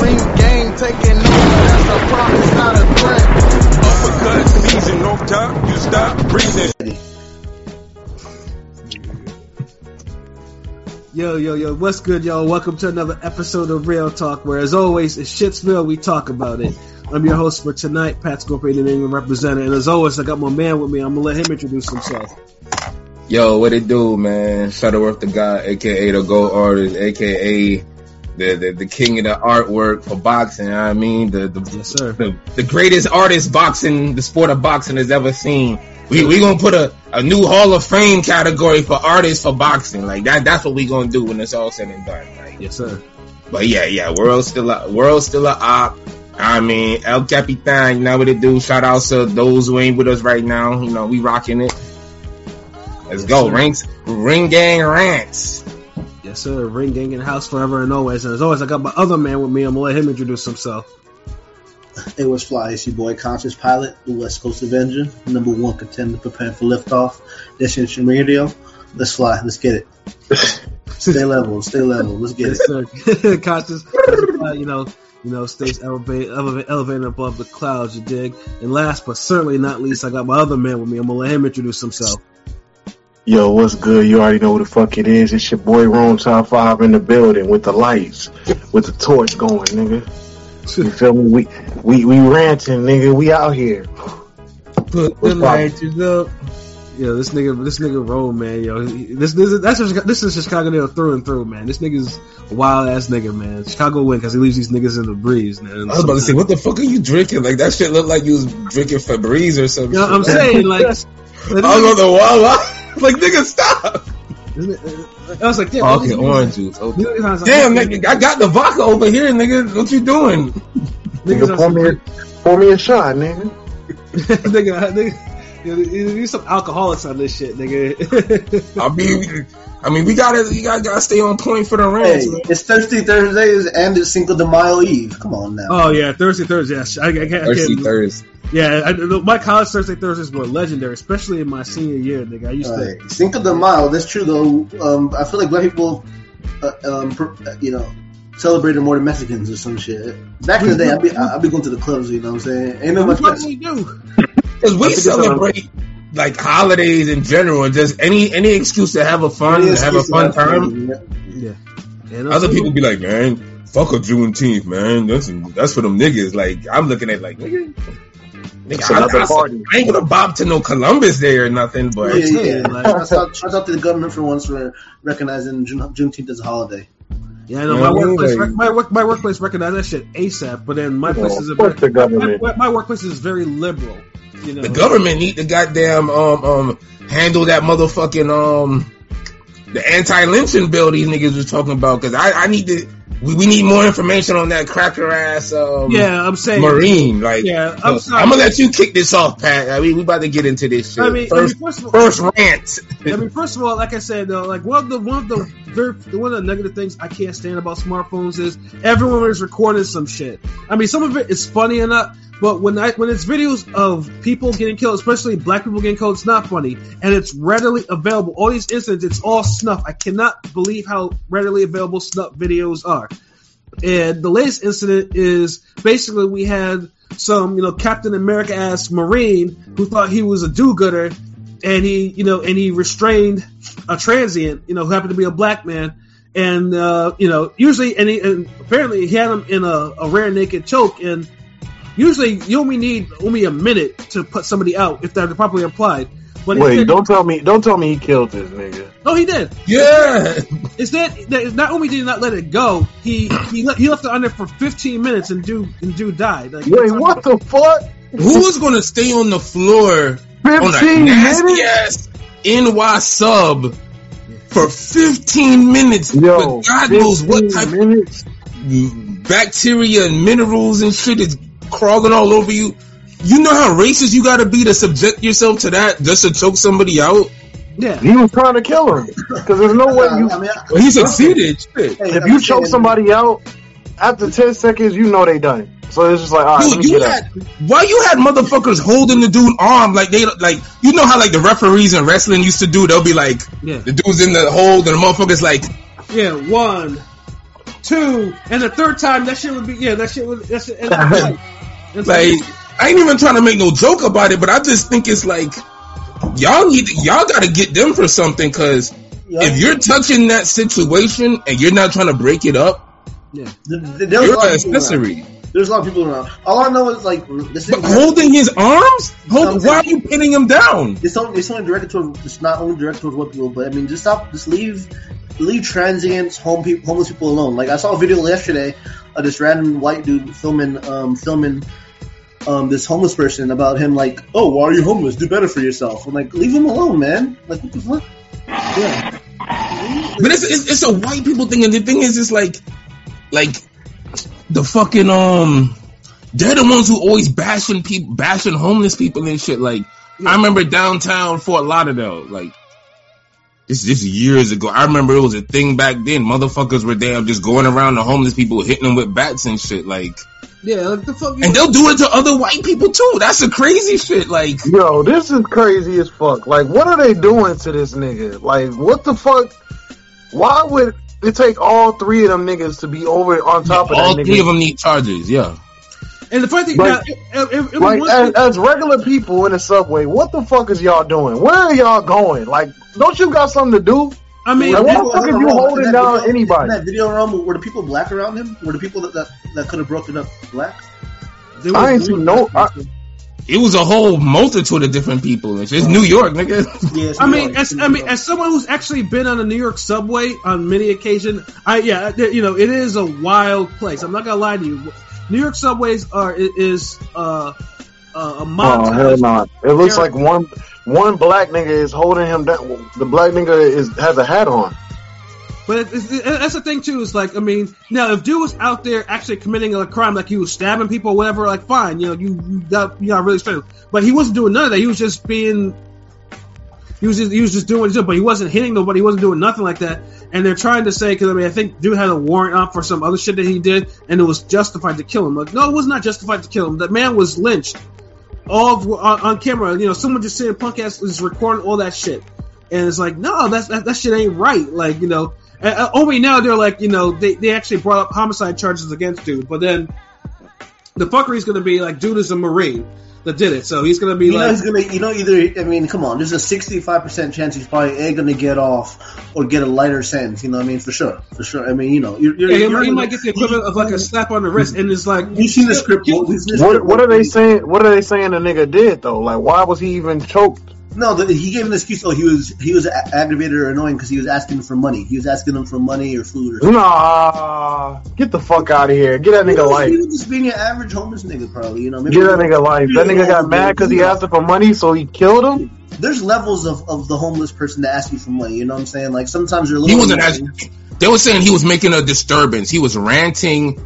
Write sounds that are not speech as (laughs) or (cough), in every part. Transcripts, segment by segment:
Ring gang taking over, that's a promise, not a threat. Uppercut season, no top, you stop breathing. Yo, yo, yo, what's good, y'all? Welcome to another episode of Real Talk, where as always, it's Shitsville, we talk about it. I'm your host for tonight, Pat Scorpion, New England representative, and as always, I got my man with me. I'm gonna let him introduce himself. Yo, what it do, man? Shuttleworth the guy, aka the Gold Artist, aka the, the the king of the artwork for boxing. You know I mean, the the, Yes, sir. the the greatest artist boxing, the sport of boxing has ever seen. We we gonna put a, a new Hall of Fame category for artists for boxing. Like that that's what we gonna do when it's all said and done. Like, Yes, sir. but yeah, yeah, world still a world still a op. I mean, El Capitan, you know what it do. Shout out to those who ain't with us right now. You know, we rocking it. Let's Yes, go. sir. Rings, ring gang rants. Yes, sir. Ring gang in the house forever and always. And as always, I got my other man with me. I'm gonna let him introduce himself. It was Fly, it's your boy Conscious Pilot, the West Coast Avenger, number one contender preparing for liftoff. Destination Radio. Let's fly, let's get it. (laughs) stay level, stay level, let's get Yes, it. sir. (laughs) Conscious, uh, you know, you know, stays elevated, elevated, elevated above the clouds. You dig. And last but certainly not least, I got my other man with me. I'm gonna let him introduce himself. Yo, what's good? You already know who the fuck it is. It's your boy Rome Top 5 in the building with the lights, with the torch going, nigga. You feel me? We, we, we ranting, nigga. We out here. Put the lights up. Yo, this nigga, this nigga roll, man. Yo, this, this, is- that's just, this is Chicago nigga through and through, man. This nigga's a wild ass nigga, man. Chicago win because he leaves these niggas in the breeze, man. I was about to say, what the fuck are you drinking? Like that shit looked like you was drinking Febreze or something. You know what I'm saying? Like, (laughs) I was on the wall. (laughs) like nigga, stop. I was like, damn, Fucking niggas- orange juice. Okay. niggas- niggas- Damn, nigga, I got the vodka over here, nigga. What you doing? niggas Nigga, on pour me, a, pour me a shot, nigga. (laughs) nigga, nigga, you you need some alcoholics on this shit, nigga. (laughs) I mean, I mean, we gotta, you gotta, gotta stay on point for the Hey, it's Thursday Thursdays and it's Cinco de Mayo Eve. Come on now. oh yeah, Thursday, Thursday. Yes, I, I, can't- I Thirsty can't. Thursday. Yeah, I, my college Thursday Thursdays were legendary, especially in my senior year, nigga. I used to. Alright, Cinco de Mayo, that's true though. Um, I feel like black people, uh, um, per, uh, you know, celebrated more than Mexicans or some shit. Back in the day, I'd be, I'd be going to the clubs, you know what I'm saying? Ain't no much. What do we do? Because we I think it's celebrate like holidays in general, and just any any excuse to have a fun, Any have a fun time. fun, yeah. Yeah. Other people be like, man, fuck a Juneteenth, man. That's that's for them niggas. Like I'm looking at like nigga. Nigga, It's I, another I- party. I ain't gonna bob to no Columbus Day or nothing, but Yeah, yeah, saying, yeah. like- Shouts out, shouts out to the government for once for recognizing June, Juneteenth as a holiday. Yeah, I know You my know what I mean? workplace. Like- my work, my workplace recognized that shit ASAP. But then my place Well, is a fuck very, the government. My, my workplace is very liberal. You know, the government need to goddamn um um handle that motherfucking um the anti-lynching bill these niggas was talking about because I I need to we, we need more information on that cracker ass um Yeah, I'm saying. Marine like Yeah, I'm I'm, gonna let you kick this off Pat I mean we about to get into this shit I mean, first I mean, first of all, first rant I mean, first of all, like I said, though, like one of the one of the very one of the negative things I can't stand about smartphones is everyone is recording some shit. I mean, some of it is funny enough, but when I when it's videos of people getting killed, especially black people getting killed, it's not funny, and it's readily available. All these incidents, it's all snuff. I cannot believe how readily available snuff videos are. And the latest incident is basically we had some, you know, Captain America ass Marine who thought he was a do-gooder and he, you know, and he restrained a transient, you know, who happened to be a black man. And, uh, you know, usually, and, he, and apparently he had him in a, a rear naked choke. And usually you only need only a minute to put somebody out if they're properly applied. But Wait, instead- don't tell me, don't tell me he killed this nigga. No, he did. yeah Instead, that- not only did he not let it go, he he, le- he left it under for 15 minutes and dude and dude died. Like, Wait, what the fuck? who is gonna stay on the floor on a 15 nasty minutes? ass NY sub for 15 minutes Yo, but God knows what type minutes? bacteria and minerals and shit is crawling all over you. You know how racist you gotta be to subject yourself to that just to choke somebody out? Yeah. He was trying to kill him because there's no way you. I mean, I- Well, he succeeded. Hey, If I'm you choke saying- somebody out after ten seconds, you know they done. So it's just like, all right, let Dude, me you get had up. why you had motherfuckers holding the dude arm like they like you know how like the referees in wrestling used to do? They'll be like Yeah. the dude's in the hold and the motherfuckers like Yeah. One, two, and the third time that shit would be yeah, that shit would that shit. And, (laughs) like, and so- Like, I ain't even trying to make no joke about it, but I just think it's like y'all need y'all got to get them for something because Yeah. if you're touching that situation and you're not trying to break it up, Th- th- There's a you're lot an of people around. accessory. There's a lot of people around. All I know is like this But thing. holding his arms, hold, why are you pinning him down? It's only it's only directed towards it's not only directed towards white people, but I mean just stop just leave leave transients, home people, homeless people alone. Like I saw a video yesterday of this random white dude filming um filming um this homeless person about him like, oh, why are you homeless? Do better for yourself. I'm like, leave him alone, man. Like what the fuck? yeah. But it's, it's it's a white people thing, and the thing is, it's like like the fucking um, they're the ones who always bashing people, bashing homeless people and shit. Like I remember downtown Fort Lauderdale, like. This this years ago. I remember it was a thing back then. Motherfuckers were damn just going around the homeless people, hitting them with bats and shit. Like, Yeah, like the fuck. And they'll do it to other white people too. That's the crazy shit. Like, Yo, this is crazy as fuck. Like, what are they doing to this nigga? Like, what the fuck? Why would it take all three of them niggas to be over on top of all that three of them need charges. Yeah. And the funny thing, Like- now, it, it, it, it Like, as, as regular people in the subway, what the fuck is y'all doing? Where are y'all going? Like, don't you got something to do? I mean, Like, what the fuck are you room, holding down video- anybody? In that video room, were the people black around him? Were the people that that, that could have broken up black? there I ain't was- seen no. I, It was a whole multitude of different people. It's just New York, nigga. Yes, I mean, as I mean, as someone who's actually been on the New York subway on many occasions, I yeah, you know, it is a wild place. I'm not gonna lie to you. New York subways are is uh, uh, a oh hell no! It looks like one one black nigga is holding him down. The black nigga is has a hat on. But it, it, it- that's the thing too. Is like, I mean, now if dude was out there actually committing a crime, like he was stabbing people, or whatever, like fine, you know, you you got you got really straight. But he wasn't doing none of that. He was just being. He was just he was just doing what he did, but he wasn't hitting nobody. He wasn't doing nothing like that. And they're trying to say because I mean I think dude had a warrant out for some other shit that he did, and it was justified to kill him. Like no, it was not justified to kill him. That man was lynched, all on, on camera. You know, someone just saying punk ass is recording all that shit, and it's like no, that's that, that shit ain't right. Like you know, uh, only now they're like you know they they actually brought up homicide charges against dude, but then the fuckery is gonna be like dude is a marine that did it, so he's gonna be You know he's gonna. You know either. I mean, come on. There's a 65 percent chance he's probably a gonna get off or get a lighter sentence. You know what I mean? For sure. For sure. I mean, you know, you're. you're, yeah, he, you're might- he might get the equivalent of like a slap on the wrist, and it's like You've seen the script. We've seen the What script. what are they saying? What are they saying the nigga did though? Like, why was he even choked? No, the, he gave an excuse. Oh, he was he was a- aggravated or annoying because he was asking for money. He was asking him for money or food or something. Nah, get the fuck out of here. Get that He nigga was, life. he was just being an average homeless nigga, probably. You know, maybe Get that nigga life. That nigga got mad because he asked him for money, so he killed him. There's levels of, of the homeless person that ask you for money. You know what I'm saying? Like sometimes you're a He wasn't asking. They were saying he was making a disturbance. He was ranting.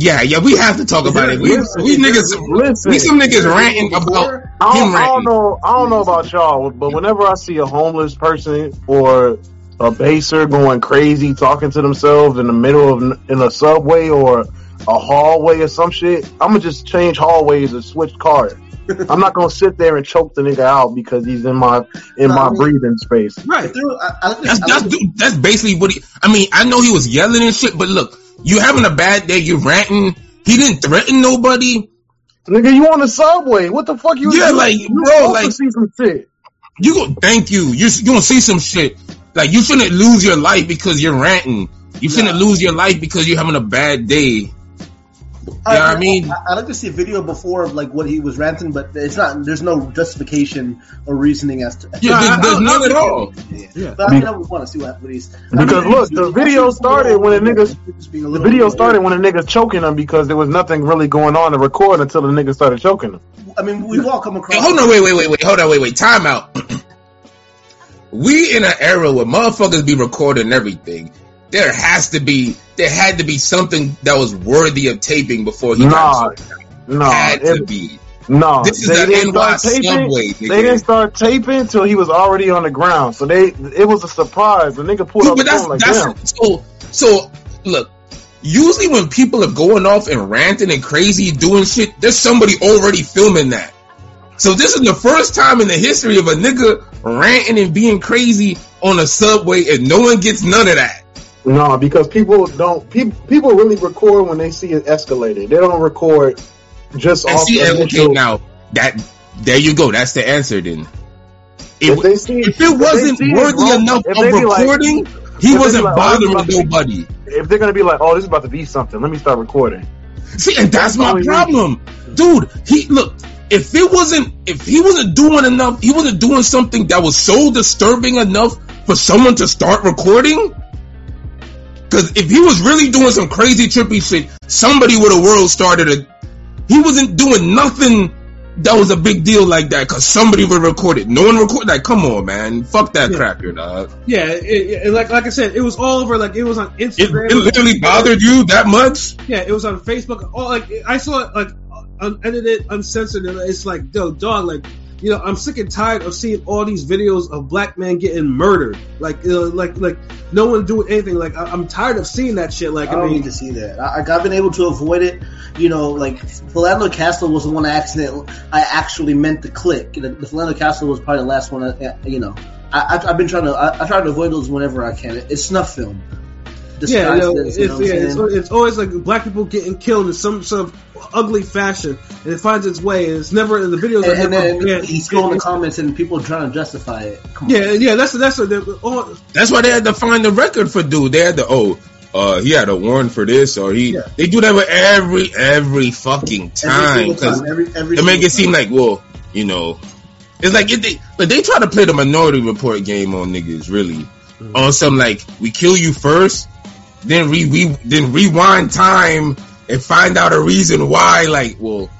Yeah, yeah, we have to talk about it. We, Listen, we niggas, listen. we some niggas ranting about I him don't, I don't know. I don't know about y'all, but whenever I see a homeless person or a baser going crazy, talking to themselves in the middle of in a subway or a hallway or some shit, I'm gonna just change hallways and switch cars. (laughs) I'm not gonna sit there and choke the nigga out because he's in my in my breathing space. right. If I, I That's that's dude, that's basically what he. I mean, I know he was yelling and shit, but look, you having a bad day, you ranting. He didn't threaten nobody. Nigga, you on the subway? What the fuck you? Yeah, you, like, you bro, like- see some shit. You go, thank you. You you gonna see some shit. Like you shouldn't lose your life because you're ranting. You shouldn't lose your life because you're having a bad day. Yeah, I mean- I, I like to see a video before of like what he was ranting, but it's not. There's no justification or reasoning as to. Yeah, I- there's, there's none at all. Yeah. But I, mean, I would want to see what, what he's. Because look, the video started when the niggas- Just being a The video started when the nigga choking him because there was nothing really going on to record until the nigga started choking him. I mean, we've all come across. Hey, hold on, wait, wait, wait, wait, hold on, wait, wait. Time out. (clears throat) we in an era where motherfuckers be recording everything. There has to be, there had to be something that was worthy of taping before he Nah. No, Had to it, be. no. This is they the didn't NY start taping. subway, They didn't start taping until he was already on the ground. So they, it was a surprise. The nigga pulled up but the that's like, that's damn. so so. Look, usually when people are going off and ranting and crazy doing shit, there's somebody already filming that. So this is the first time in the history of a nigga ranting and being crazy on a subway, and no one gets none of that. No, because people don't. People people really record when they see it escalated. They don't record just And off see, the okay, initial. now that there you go. That's the answer. Then, If it, see, if it wasn't see worthy wrong- enough of be like- recording, he wasn't like, oh, bothering to- nobody. if they're gonna be like, "Oh, this is about to be something," let me start recording. See, and that's my only problem, dude. He look. If it wasn't, if he wasn't doing enough, he wasn't doing something that was so disturbing enough for someone to start recording. Because if he was really doing some crazy trippy shit, somebody would have world started a. He wasn't doing nothing that was a big deal like that because somebody would record it. No one recorded. Like, come on, man, fuck that Yeah. cracker, dog. Yeah, it, it, like like I said, it was all over. Like it was on Instagram. it literally bothered you that much. Yeah, it was on Facebook. All like I saw it like unedited, uncensored, and it's like, yo, dog, like you know, I'm sick and tired of seeing all these videos of black men getting murdered. Like, uh, like, like no one doing anything. Like, I, I'm tired of seeing that shit. Like, I I, don't mean, need to see that. I, I've been able to avoid it. You know, like Philando Castile was the one accident I actually meant to click. The, the Philando Castile was probably the last one. I, you know, I, I've, I've been trying to. I, I try to avoid those whenever I can. It's snuff film. Yeah, you know, Disguised it's, you know yeah, it's, it's always like black people getting killed in some sort of ugly fashion, and it finds its way. And it's never in the videos and, and then yeah, he's scrolling the comments and people trying to justify it. Come on. yeah, yeah, that's that's what. All, That's why they had to find the record for dude. They had to oh, uh, he had a warrant for this or he. Yeah. They do that with every every fucking time single because time, every, every to make single it seem like well, you know, it's like if they but they try to play the Minority Report game on niggas really on some like we kill you first, then re, we then rewind time and find out a reason why like well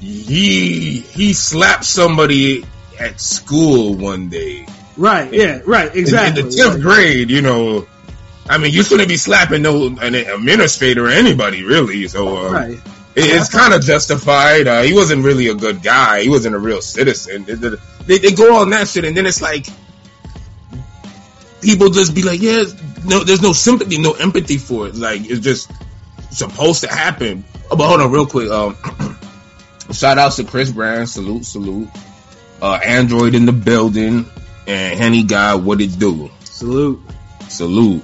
he he slapped somebody at school one day right, yeah, right, exactly. in the tenth grade, you know, I mean, you shouldn't be slapping no an administrator or anybody really. So um, right. it, it's kind of justified. Uh, he wasn't really a good guy. He wasn't a real citizen. They, they, they go on that shit, and then it's like people just be like, yeah, no, there's no sympathy, no empathy for it. Like it's just supposed to happen. Oh, but hold on, real quick. Um, (clears throat) shout outs to Chris Brown. Salute, salute. Uh, Android in the building, and Henny God, what it do? Salute. Salute.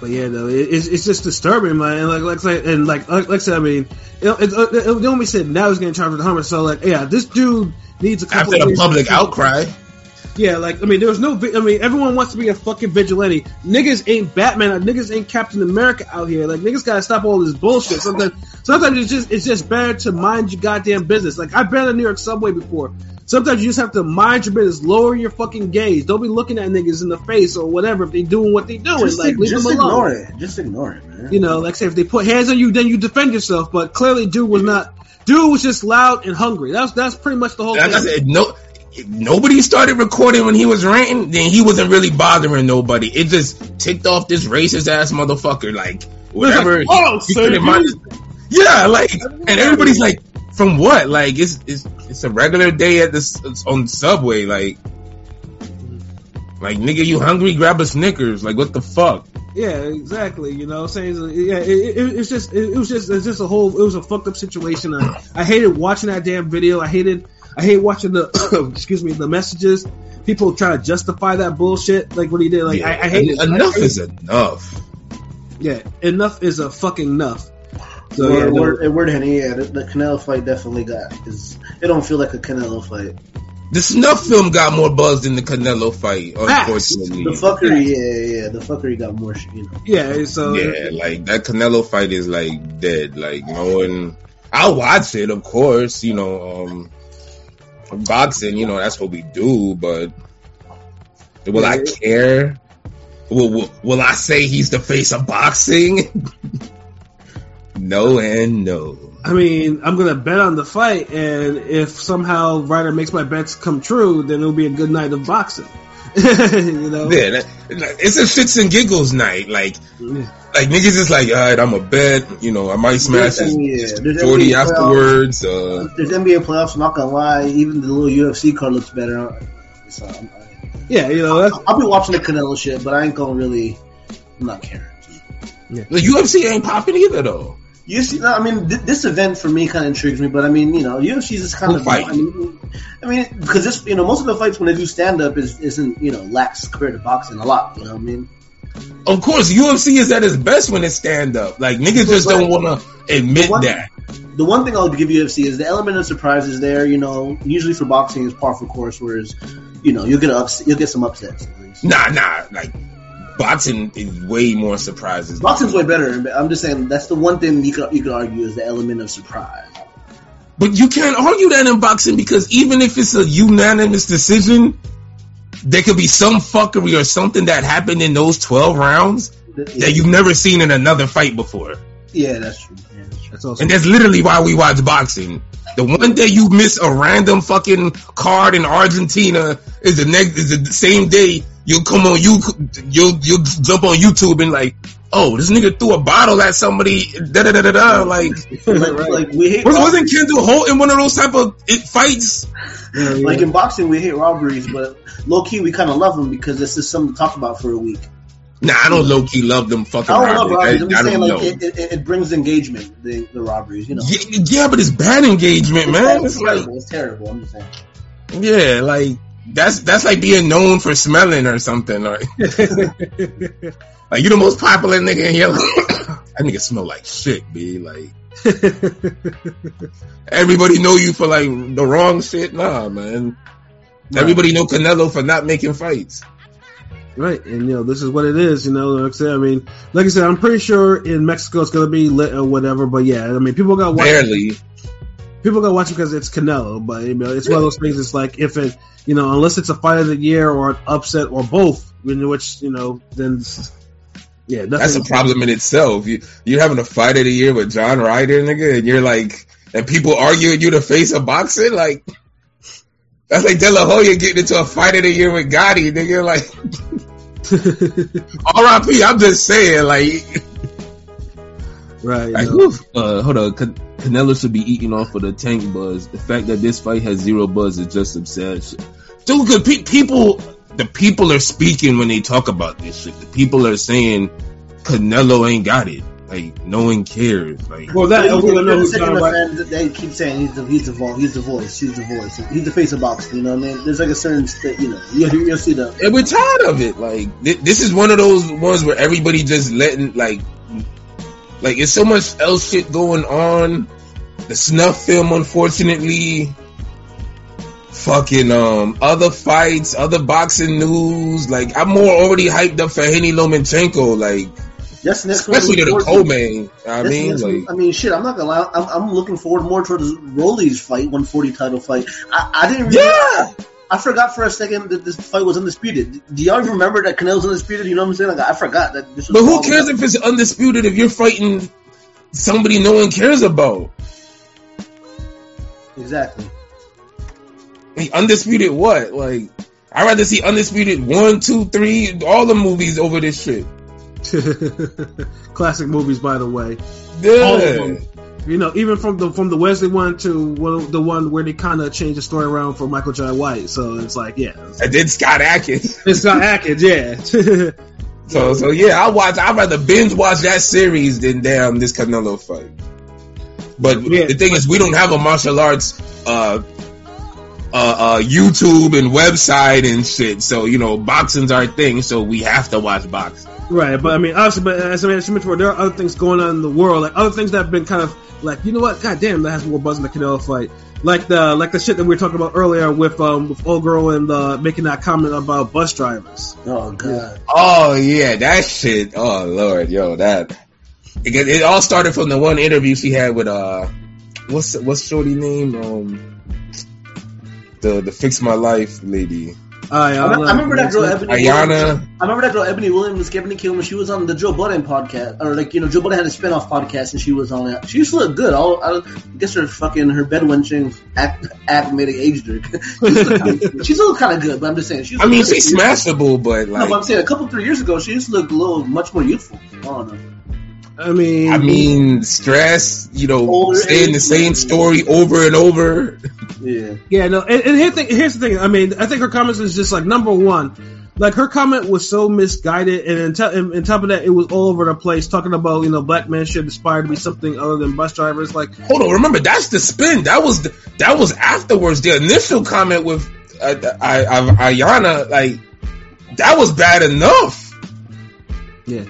But yeah, though it, it's, it's just disturbing, man. And like, like, and like, like, like I said, I mean, it, it, it, it, only said now he's getting charged with Hummer. So like, yeah, this dude needs a couple After the public outcry, Yeah, like I mean, there's no. I mean, everyone wants to be a fucking vigilante. Niggas ain't Batman. Niggas ain't Captain America out here. Like niggas gotta stop all this bullshit. Sometimes, sometimes it's just it's just better to mind your goddamn business. Like I've been on the New York subway before. Sometimes you just have to mind your business, lower your fucking gaze. Don't be looking at niggas in the face or whatever if they doing what they doing. Just, like leave just them alone. ignore it. Just ignore it, man. You know, like I say, if they put hands on you, then you defend yourself. But clearly, dude was not. Dude was just loud and hungry. That's that's pretty much the whole like I thing. said, no, if nobody started recording when he was ranting. Then he wasn't really bothering nobody. It just ticked off this racist ass motherfucker. Like whatever. like, "Oh, so yeah, like, and everybody's like, from what? Like, it's it's it's a regular day at this on subway. Like, like nigga, you hungry? Grab a Snickers. Like, what the fuck? Yeah, exactly. You know, what I'm saying yeah, it, it, it's just it, it was just it's just a whole it was a fucked up situation. I, I hated watching that damn video. I hated I hate watching the (coughs) excuse me the messages. People try to justify that bullshit like what he did. Like Yeah, I, I hate enough I is enough. yeah. Enough is a fucking enough. So word, yeah, no, word, word, Henny, yeah, the, the Canelo fight definitely got is. It don't feel like a Canelo fight. The snuff film got more buzz than the Canelo fight, unfortunately. The fuckery, yeah, yeah, the fuckery got more, sh- you know. yeah. So Yeah, like that Canelo fight is like dead. Like no one. I'll watch it, of course. You know, um, boxing. You know, that's what we do. But will I care? Will, will Will I say he's the face of boxing? (laughs) no and no. I mean, I'm gonna bet on the fight, and if somehow Ryder makes my bets come true, then it'll be a good night of boxing. (laughs) you know. Yeah, that, it's a shits and giggles night. Like, like niggas is like, all right, I'm a bet. You know, I might smash his, Yeah, his forty NBA playoffs. afterwards. Uh, There's NBA playoffs. I'm not gonna lie, even the little UFC card looks better. So I'm, Yeah, you know. That's, I'll be watching the Canelo shit, but I ain't gonna really. I'm not caring. the UFC ain't popping either though. UFC, no, I mean, th- this event for me kind of intrigues me, but I mean, you know, UFC's is kind Who of. fight? I mean, I mean, because this, you know, most of the fights when they do stand up is isn't, you know, lax compared to boxing a lot. You know what I mean? Of course, UFC is at its best when it's stand up. Like niggas just don't want to admit What? that. The one thing I'll give UFC is the element of surprise is there. You know, usually for boxing is par for course, whereas you know you'll get ups, you'll get some upsets. At least. Nah, nah. Like boxing is way more surprises. Boxing's way better. but I'm just saying that's the one thing you could you could argue is the element of surprise. But you can't argue that in boxing because even if it's a unanimous decision, there could be some fuckery or something that happened in those 12 rounds Yeah, that you've never seen in another fight before. yeah that's true. Yeah, that's true. That's also And that's literally why we watch boxing. The one day you miss a random fucking card in Argentina is the next is the same day you'll come on you you'll you'll jump on YouTube and like, oh, this nigga threw a bottle at somebody, da da da da da. Like, (laughs) Like, like we wasn't Kendall Holt in one of those type of it, fights? Yeah, yeah. like in boxing we hate robberies, but low key we kind of love them because this is something to talk about for a week. Nah, I don't low key love them fucking I don't love robberies. robberies. I'm I, saying don't like know. it, it, it brings engagement. The, the robberies, you know. yeah, yeah, but it's bad engagement, man. It's It's like, terrible. It's terrible. I'm just saying. yeah, like that's that's like being known for smelling or something. Like, (laughs) like you the most popular nigga in your (coughs) that nigga smell like shit, b. Like (laughs) everybody know you for like the wrong shit. Nah, man. Everybody know Canelo for not making fights. Right, and you know this is what it is. You know, like I said, I mean, like I said, I'm pretty sure in Mexico it's gonna be lit or whatever. But yeah, I mean, people got watch. Barely. People got watch it because it's Canelo. But you know, it's one of those things. It's like if it, you know, unless it's a fight of the year or an upset or both, in which you know, then yeah. That's a problem in itself. You you're having a fight of the year with John Ryder, nigga, and you're like, and people arguing you the face of boxing, like. That's like De La Hoya getting into a fight of the year with Gatti, nigga. Like, (laughs) (laughs) R.I.P. I'm just saying, like, right. Like, you know. Uh, hold on. Can- Canelo should be eating off of the tank buzz. The fact that this fight has zero buzz is just obsession. dude, cause pe- people, the people are speaking when they talk about this shit. The people are saying Canelo ain't got it. Like, no one cares. Like, Well, that You're everyone the knows second John of Ryder. fans they keep saying he's the he's the voice, he's the voice, he's the voice, he's the face of boxing. You know what I mean? There's like a certain st- you know you you'll see the and we're tired of it. Like, thi- this is one of those ones where everybody just letting, like, like, it's so much else shit going on. The snuff film, unfortunately. Fucking um other fights, other boxing news. Like I'm more already hyped up for Haney Lomachenko. Like that's next especially to the look forward to. co-main. I mean, like I mean, shit. I'm not gonna lie. I'm, I'm looking forward more towards Rolly's fight, 140 title fight. I, I didn't. Really, yeah. I forgot for a second that this fight was undisputed. Do y'all remember that Canelo's undisputed? You know what I'm saying? Like I forgot that. This was But who cares about- if it's undisputed if you're fighting somebody no one cares about? exactly? Like, undisputed what? Like I'd rather see undisputed one, two, three, all the movies over this shit. (laughs) Classic movies, by the way. Yeah. You know, even from the from the Wesley one to one, the one where they kind of changed the story around for Michael Jai White. So it's like, yeah, And then Scott Adkins. (laughs) it's not Adkins, yeah. (laughs) So so yeah, I watch I'd rather binge watch that series than damn this Canelo fight. But Yeah. the thing is we don't have a martial arts uh uh, uh, YouTube and website and shit. So, you know, boxing's our thing, so we have to watch boxing. Right, but I mean, obviously, but as I mentioned before, there are other things going on in the world, like other things that have been kind of like, you know what? God damn, that has more buzz than the Canelo fight. Like the like the shit that we were talking about earlier with um with old girl and uh, making that comment about bus drivers. Oh god. Oh yeah, that shit. Oh lord, yo, that it, it all started from the one interview she had with uh, what's what's Shorty name? Um, the the fix my life lady, Oh, I, I, I remember that girl Ebony. Williams. Iyanla. I remember that girl Eboni Williams, Ebony Kill when she was on the Joe Budden podcast, or like you know Joe Budden had a spin-off podcast and she was on it. She used to look good. I'll, I guess her fucking her bed wenching act act made it aged her. (laughs) she used to look kinda- still kind of good, but I'm just saying. She's I mean, she's smashable, but No, but I'm saying a couple three years ago, she used to look a little much more youthful. I don't know. I mean, I mean, stress. You know, Older saying the same story over and over. Yeah. Yeah, no, and, and here's, the, here's the thing. I mean, I think her comments is just like number one, like her comment was so misguided, and on top, and on top of that, it was all over the place, talking about you know black men should aspire to be something other than bus drivers. Like, Hold on, remember that's the spin. That was the, that was afterwards. The initial comment with uh, I, I, Iyanla, like that was bad enough. Yeah.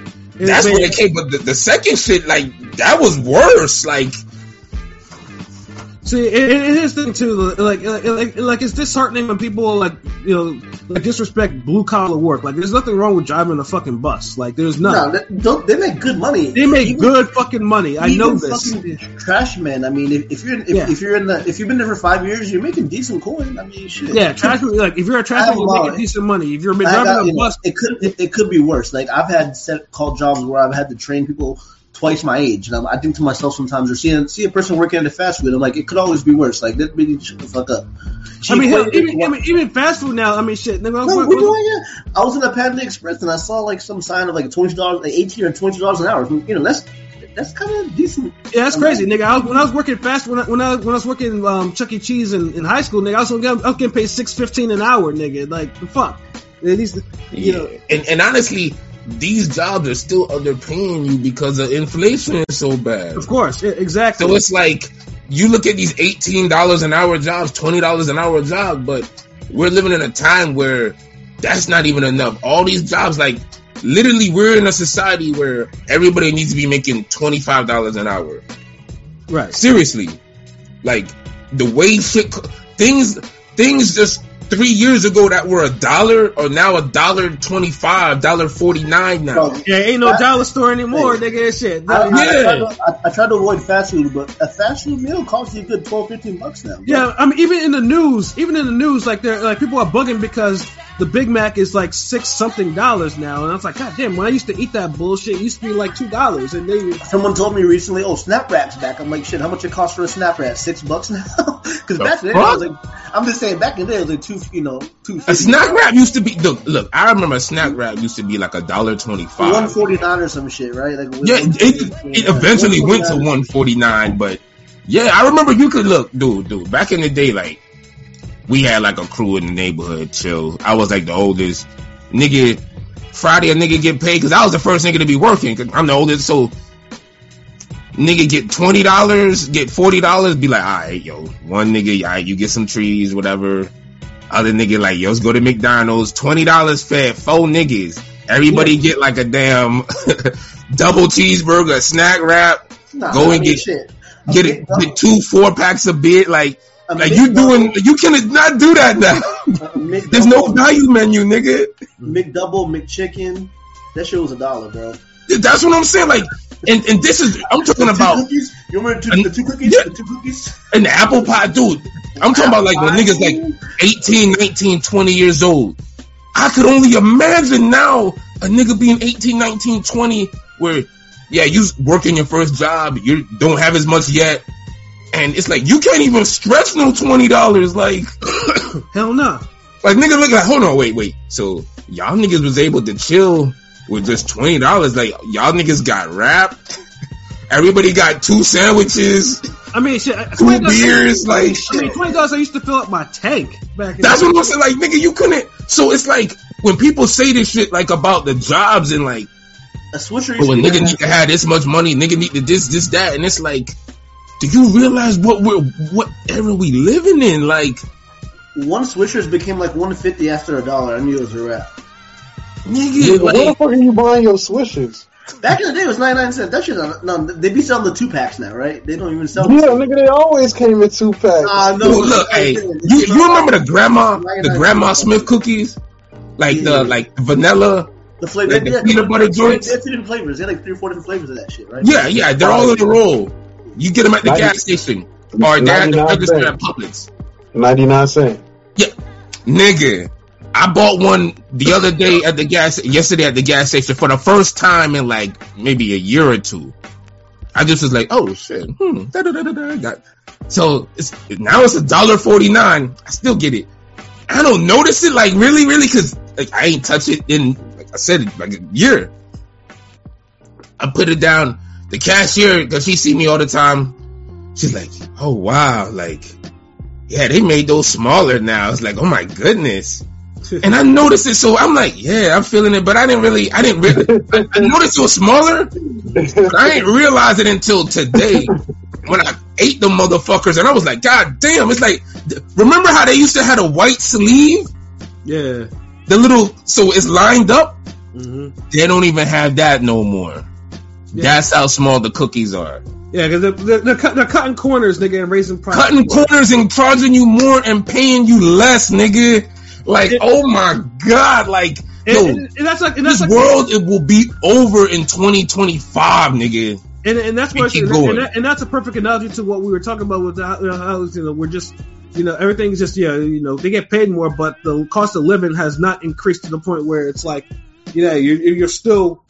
That's what it came. But the, the second shit, like that was worse. Like See, it, it is thing too. Like, like, like, like, it's disheartening when people like, you know, like disrespect blue collar work. Like, there's nothing wrong with driving a fucking bus. Like, there's nothing. No, they, they make good money. They make Even- good fucking money. I know this. Trash men. I mean, if, if you're in, if, Yeah. if you're in the if you've been there for five years, you're making decent coin. I mean, shit. Yeah, trash. Like, if you're a trash man, you're making decent money. If you're driving got- a you know, bus, it could it, it could be worse. Like I've had set call jobs where I've had to train people twice my age, and I'm, I think to myself sometimes, or seeing see a person working at a fast food, I'm like, it could always be worse. Like that really shut the fuck up. I mean, hell, even, labor- even even fast food now. I mean, shit. Nigga, No, what- we're what- doing it. I was in a Panda Express and I saw like some sign of like twenty dollars, like eighteen or twenty dollars an hour. You know, that's that's kind of decent. Yeah, that's crazy, nigga. I was, when I was working fast, when I, when I when I was working um, Chuck E. Cheese in, in high school, nigga, I was, getting, I was getting paid six fifteen an hour, nigga. Like the fuck. At least you know. and, and honestly, these jobs are still underpaying you because of inflation is so bad. Of course, exactly. So it's like you look at these eighteen dollars an hour jobs, twenty dollars an hour jobs, but we're living in a time where that's not even enough. All these jobs, like literally, we're in a society where everybody needs to be making twenty five dollars an hour. right. Seriously, like the way shit things things just three years ago that were a dollar are now a dollar twenty five, dollar forty nine now. Yeah, ain't no I- dollar store anymore, Hey. nigga. Shit. I, I, Yeah. I, tried to, I, I tried to avoid fast food, but a fast food meal costs you a good 12, 15 bucks now. bro. Yeah, I mean, even in the news, even in the news, like they're like people are bugging because the Big Mac is like six something dollars now, and I was like, God damn! When I used to eat that bullshit, it used to be like two dollars, and they Someone told me recently, "Oh, Snack Wrap's back." I'm like, "Shit, how much it cost for a Snack Wrap? Six bucks now?" (laughs) Because The back then, I was like, I'm just saying, back in the day, it was like two, you know, two. A snack wrap used to be look look. I remember a snack wrap used to be like a dollar twenty one five. forty nine or some shit, right? Like, Yeah, it, it eventually went to one forty nine, but yeah, I remember you could look, dude, dude. Back in the day, like we had like a crew in the neighborhood. Chill. I was like the oldest nigga. Friday, a nigga get paid because I was the first nigga to be working. Cause I'm the oldest, so nigga get twenty dollars, get forty dollars. Be like, all right, yo, one nigga, all right, you get some trees, whatever. Other nigga like, yo, let's go to McDonald's. Twenty dollars fed four niggas. Everybody get like a damn (laughs) double cheeseburger, snack wrap. Nah, Go and get- shit. Get get two four packs of beer. Like, big you doing, you cannot do that now. There's no value menu, nigga. McDouble, McChicken. That shit was a dollar, bro. That's what I'm saying. Like, and, and this is I'm talking The about cookies. You remember the two, And- the two cookies? yeah. The two cookies. an apple pie, dude. I'm talking about like when niggas like 18, 19, 20 years old. I could only imagine now a nigga being 18, 19, 20 where, yeah, you working your first job, you don't have as much yet. And it's like, you can't even stretch no $20. Like, (coughs) hell no. like nigga look like, hold on, wait, wait. So y'all niggas was able to chill with just $20. Like, y'all niggas got wrapped. Everybody got two sandwiches, I mean, shit. two $20 beers, like I mean, shit. twenty dollars. I used to fill up my tank back. In That's what I'm saying. Like, nigga, you couldn't. So it's like when people say this shit, like about the jobs and like, A Swisher. oh, a nigga need to have this much money, nigga need to this, this, that, and it's like, do you realize what we're, what era we living in? Like, One Swishers became like one fifty after a dollar. I knew it was a wrap. nigga, Nigga, where the fuck are you buying your swishers? Back in the day, it was ninety nine cents. That shit. No, they be selling the two packs now, right? They don't even sell. Yeah, nigga, they always came in two packs. Ah, no. dude, look, hey, you, you remember the grandma, the grandma Smith cookies, like Yeah. the like vanilla. the flavor. like the yeah, peanut butter joints? They have two different flavors. They had like three or four different flavors of that shit, right? Yeah, yeah, they're all in the roll. You get them at the Ninety- gas station or they're at the 99 register at Publix. 99 cent. Yeah, nigga, I bought one the other day at the gas, yesterday at the gas station for the first time in like maybe a year or two. I just was like, oh shit, hmm, got. So it's now it's a dollar forty nine. I still get it. I don't notice it like really, really, cause like I ain't touch it in like I said like a year. I put it down. The cashier, cause she see me all the time. She's like, oh wow, like yeah, they made those smaller now. It's like, oh my goodness. (laughs) And I noticed it, so I'm like, yeah, I'm feeling it, but I didn't really, I didn't really, I, noticed it was smaller, I didn't realize it until today when I ate the motherfuckers, and I was like, god damn, it's like, remember how they used to have a white sleeve? Yeah. The little, so it's lined up? hmm They don't even have that no more. Yeah. That's how small the cookies are. Yeah, because they're, they're, they're, cut, they're cutting corners, nigga, and raising prices. Cutting corners and charging you more and paying you less, nigga. Like, It- oh my god, like, And, yo, and, and that's like, and that's this like, world it will be over in 2025, nigga. and, and that's where, and, that, and that's a perfect analogy to what we were talking about with how you know we're just, you know, everything's just yeah, you know, they get paid more, but the cost of living has not increased to the point where it's like, you know, you're you're still,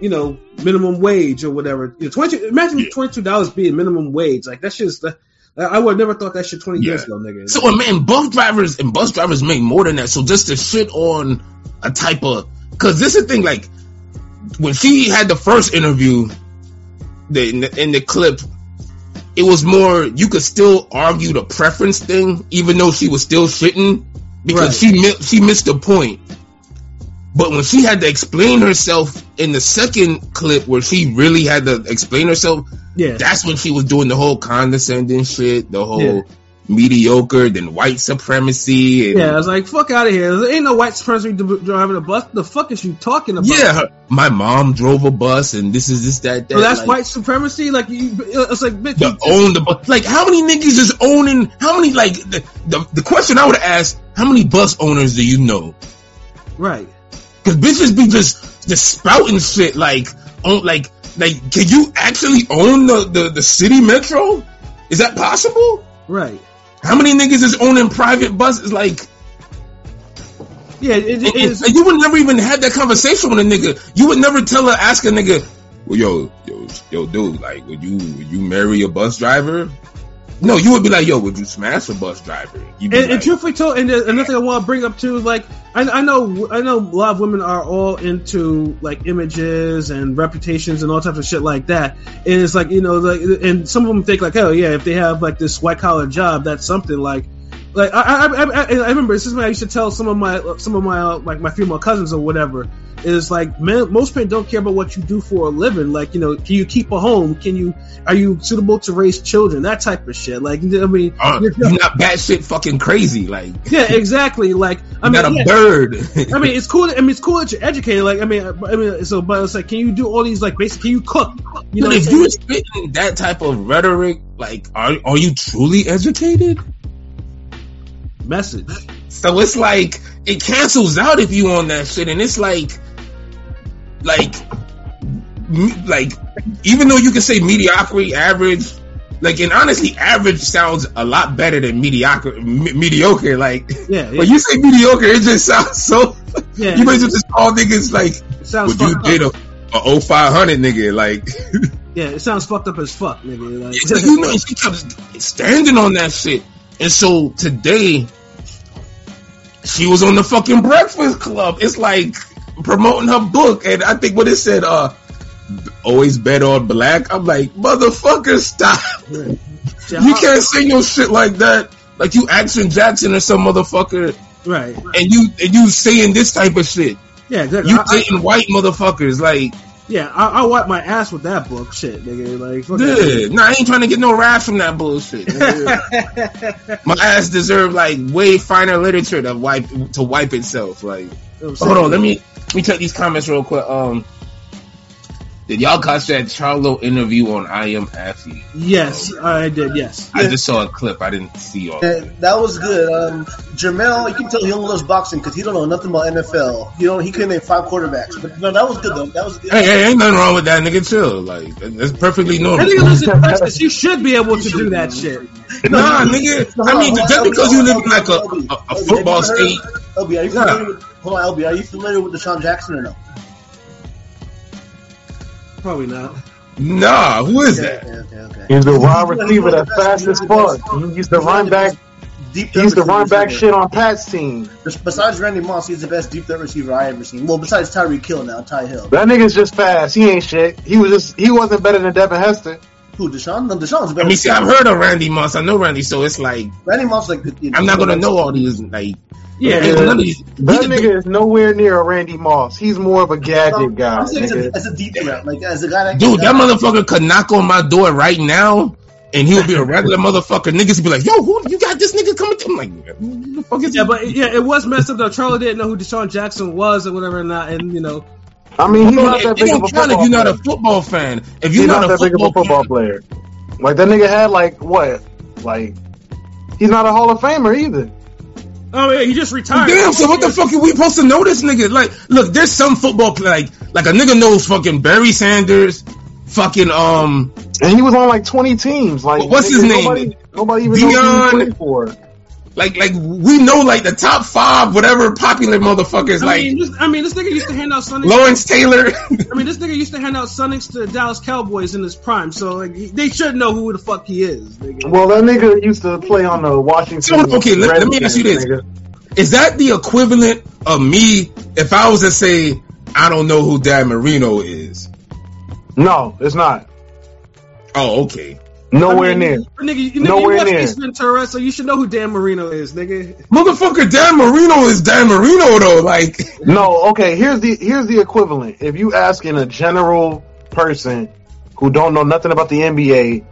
you know, minimum wage or whatever. You know, twenty imagine twenty two dollars being minimum wage, like that's just. I would have never thought that shit twenty years ago, nigga. So and man, bus drivers and bus drivers make more than that. So just to shit on a type of, cause this is the thing, like when she had the first interview, the in the, in the clip, it was more you could still argue the preference thing, even though she was still shitting because Right. she she missed the point. But when she had to explain herself in the second clip, where she really had to explain herself, yeah, that's when she was doing the whole condescending shit, the whole Yeah. mediocre, then white supremacy. And, yeah. I was like, fuck out of here. There ain't no white supremacy driving a bus. The fuck is you talking about? yeah, her- my mom drove a bus, and this is this that that. So that's like, white supremacy. Like you, it's like bitch. You- own the bus, like how many niggas is owning? How many like the the, the question I would ask? How many bus owners do you know? right. Because bitches be just just spouting shit like on like like can you actually own the, the the city metro? Is that possible? Right. How many niggas is owning private buses? Like Yeah. It, it, And, and- it's, you would never even have that conversation with a nigga. You would never tell her, ask a nigga, well, yo, yo, yo, dude, like, would you, would you marry a bus driver? No, you would be like, yo, would you smash a bus driver? And, and like, truthfully told, and there's another thing I want to bring up too like I, I know I know a lot of women are all into like images and reputations and all types of shit like that. And it's like you know like and some of them think like oh yeah if they have like this white collar job that's something like like I I, I, I remember this is what I used to tell some of my some of my uh, like my female cousins or whatever is like men, most men don't care about what you do for a living like you know can you keep a home can you are you suitable to raise children that type of shit like I mean uh, you're- you're not batshit fucking crazy. Like, yeah, exactly. Like (laughs) I mean, got a yeah, bird. (laughs) I mean, it's cool. I mean, it's cool that you're educated. Like, I mean, I mean, so but it's like, can you do all these like basic? Can you cook? You know, if you're spitting that type of rhetoric, like, are are you truly educated? Message. So it's like it cancels out if you on that shit, and it's like, like, like even though you can say mediocrity, average, like, and honestly, average sounds a lot better than mediocre. Me- mediocre, like, Yeah, yeah, when you say mediocre, it just sounds so. yeah. You might well just call niggas like, it sounds would you up. a, a 0500 nigga? Like, (laughs) Yeah, it sounds fucked up as fuck, nigga. Like, you know, she kept standing on that shit. And so today, she was on the fucking Breakfast Club. It's like promoting her book, and I think what it said, uh, always bet on black. I'm like, motherfucker, stop! You can't say no shit like that. Like you Action Jackson or some motherfucker, right? and you and you saying this type of shit. Yeah, exactly. You dating white motherfuckers, like, yeah, I, I wipe my ass with that book, shit, nigga. Like, fuck yeah. Nah, I ain't trying to get no raps from that bullshit. (laughs) My ass deserve like way finer literature to wipe to wipe itself. Like, You know what I'm saying? hold on, let me let me check these comments real quick. Um, did y'all catch that Charlo interview on I Am Athlete? Yes, I did. Yes. I just saw a clip. I didn't see all. Yeah, that was good. Um, Jermell, you can tell he only loves boxing because he don't know nothing about NFL. He don't. He couldn't name five quarterbacks. But no, that was good though. That was good. Hey, hey, ain't nothing wrong with that, nigga. Chill. Like, that's perfectly normal. think it was in Texas. You should be able to do that shit. Nah, nigga. I mean, just because you live in like a, a, a football state, LB, are you familiar with? Hold on, LB, are you familiar with DeSean Jackson or no? Probably not. nah. Who is Okay, that? okay, okay, okay. He's the wide receiver that fast as fuck. He used to run back. Deep He used to run back shit on Pat's team. Besides Randy Moss, he's the best deep threat receiver I ever seen. Well, besides Tyreek Hill now, Ty Hill. That nigga's just fast. He ain't shit. He was just he wasn't better than Devin Hester. Who, DeSean? No, DeSean's I mean, see, I've heard of Randy Moss. I know Randy, so it's like Randy Moss like you know, I'm not gonna know all these. Like, Yeah, ain't none of That nigga is nowhere near a Randy Moss. He's more of a gadget guy. I'm saying as a, Nigga. as a deep threat, like as a guy that Dude, that motherfucker could knock on my door right now and he would be a regular motherfucker. Niggas would be like, "Yo, who you got this nigga coming?" to? I'm like, "Who the fuck is Yeah, but yeah, it was messed up though. Charlo didn't know who DeSean Jackson was or whatever, and not, and you know, I mean, he's not that big of a count if you're not a football fan. If you're not not, that a big of a football, football player. Like that nigga had like what? Like he's not a Hall of Famer either. Oh yeah, he just retired. Damn, so what the fuck are we supposed to know this nigga? Like, look, there's some football play, like, like a nigga knows fucking Barry Sanders, fucking um, And he was on like 20 teams. Like What's his name? Nobody, nobody even knows who he played for. Like, like we know like the top five whatever popular motherfuckers, I like mean, this, I mean, this nigga used to hand out Sonics. Lawrence Taylor. (laughs) I mean, this nigga used to hand out Sonics to the Dallas Cowboys in his prime, so like, they should know who the fuck he is. Nigga. Well, that nigga used to play on the Washington. So, okay, let- let me ask you this. Nigga. Is that the equivalent of me if I was to say I don't know who Dan Marino is? No, it's not. Oh, okay. Nowhere I mean, near. Nigga, you, nigga, Nowhere you watch near. Ace Ventura, so you should know who Dan Marino is, nigga. Motherfucker, Dan Marino is Dan Marino though. Like, (laughs) No, okay. Here's the here's the equivalent. If you asking a general person who don't know nothing about the NBA,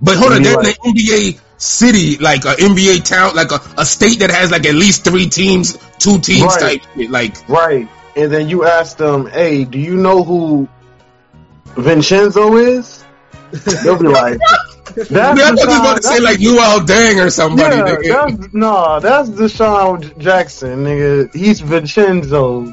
but hold on, Be they're like- in the NBA city, like a NBA town, like a, a state that has like at least three teams, two teams Right. type shit. Like, right? And then you ask them, "Hey, do you know who Vincenzo is?" They'll be like, "That's I thought you was about to say that's- like Luau Dang or somebody. Yeah, nigga. that's no, that's DeSean Jackson, nigga. He's Vincenzo,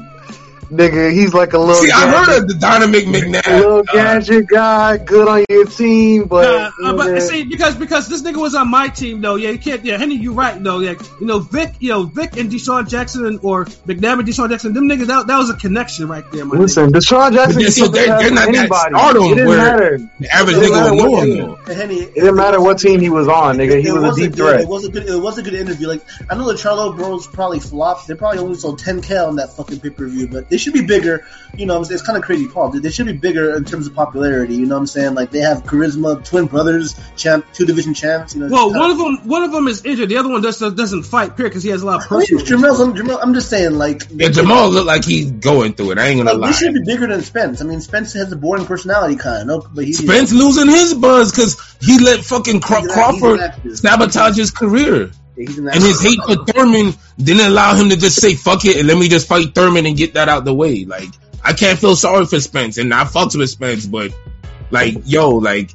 nigga. He's like a little. See, I heard of the Dynamic a little McNabb. Uh, gadget guy, good on your team, but, Nah, uh, but see, because because this nigga was on my team though. Yeah, you can't. Yeah, Henry, you right though. Yeah, you know Vic, you know Vic and DeSean Jackson or McNabb and DeSean Jackson. Them niggas, that, that was a connection right there, my nigga. listen, DeSean Jackson. But they- so they're- they're not that anybody. stardom It didn't where- matter. the average nigga matter would know what him team. Henny, It didn't matter what team he was on, nigga. He it was a deep good, threat. It was a good. It was a good interview. Like I know the Charlo Bros probably flopped. They probably only sold 10k on that fucking pay per view, but they should be bigger. You know, I'm saying? it's kind of crazy, Paul. They should be bigger in terms of popularity. You know what I'm saying? Like they have charisma, twin brothers, champ, two division champs. You know. Well, one of them, one of them is injured. The other one just doesn't fight, period, because he has a lot of I mean, personal. Jamal's, I'm, Jamal, I'm just saying, like, Yeah, Jamal looked like he's going through it. I ain't gonna like, lie. they should be bigger than Spence. I mean, Spence has a boring personality, kind of. No, but he, Spence losing his buzz because he let fucking Craw- He's Crawford he's sabotage his career. He's an And his hate for Thurman didn't allow him to just say fuck it and let me just fight Thurman and get that out the way. Like I can't feel sorry for Spence and I fucks with Spence, but like yo, like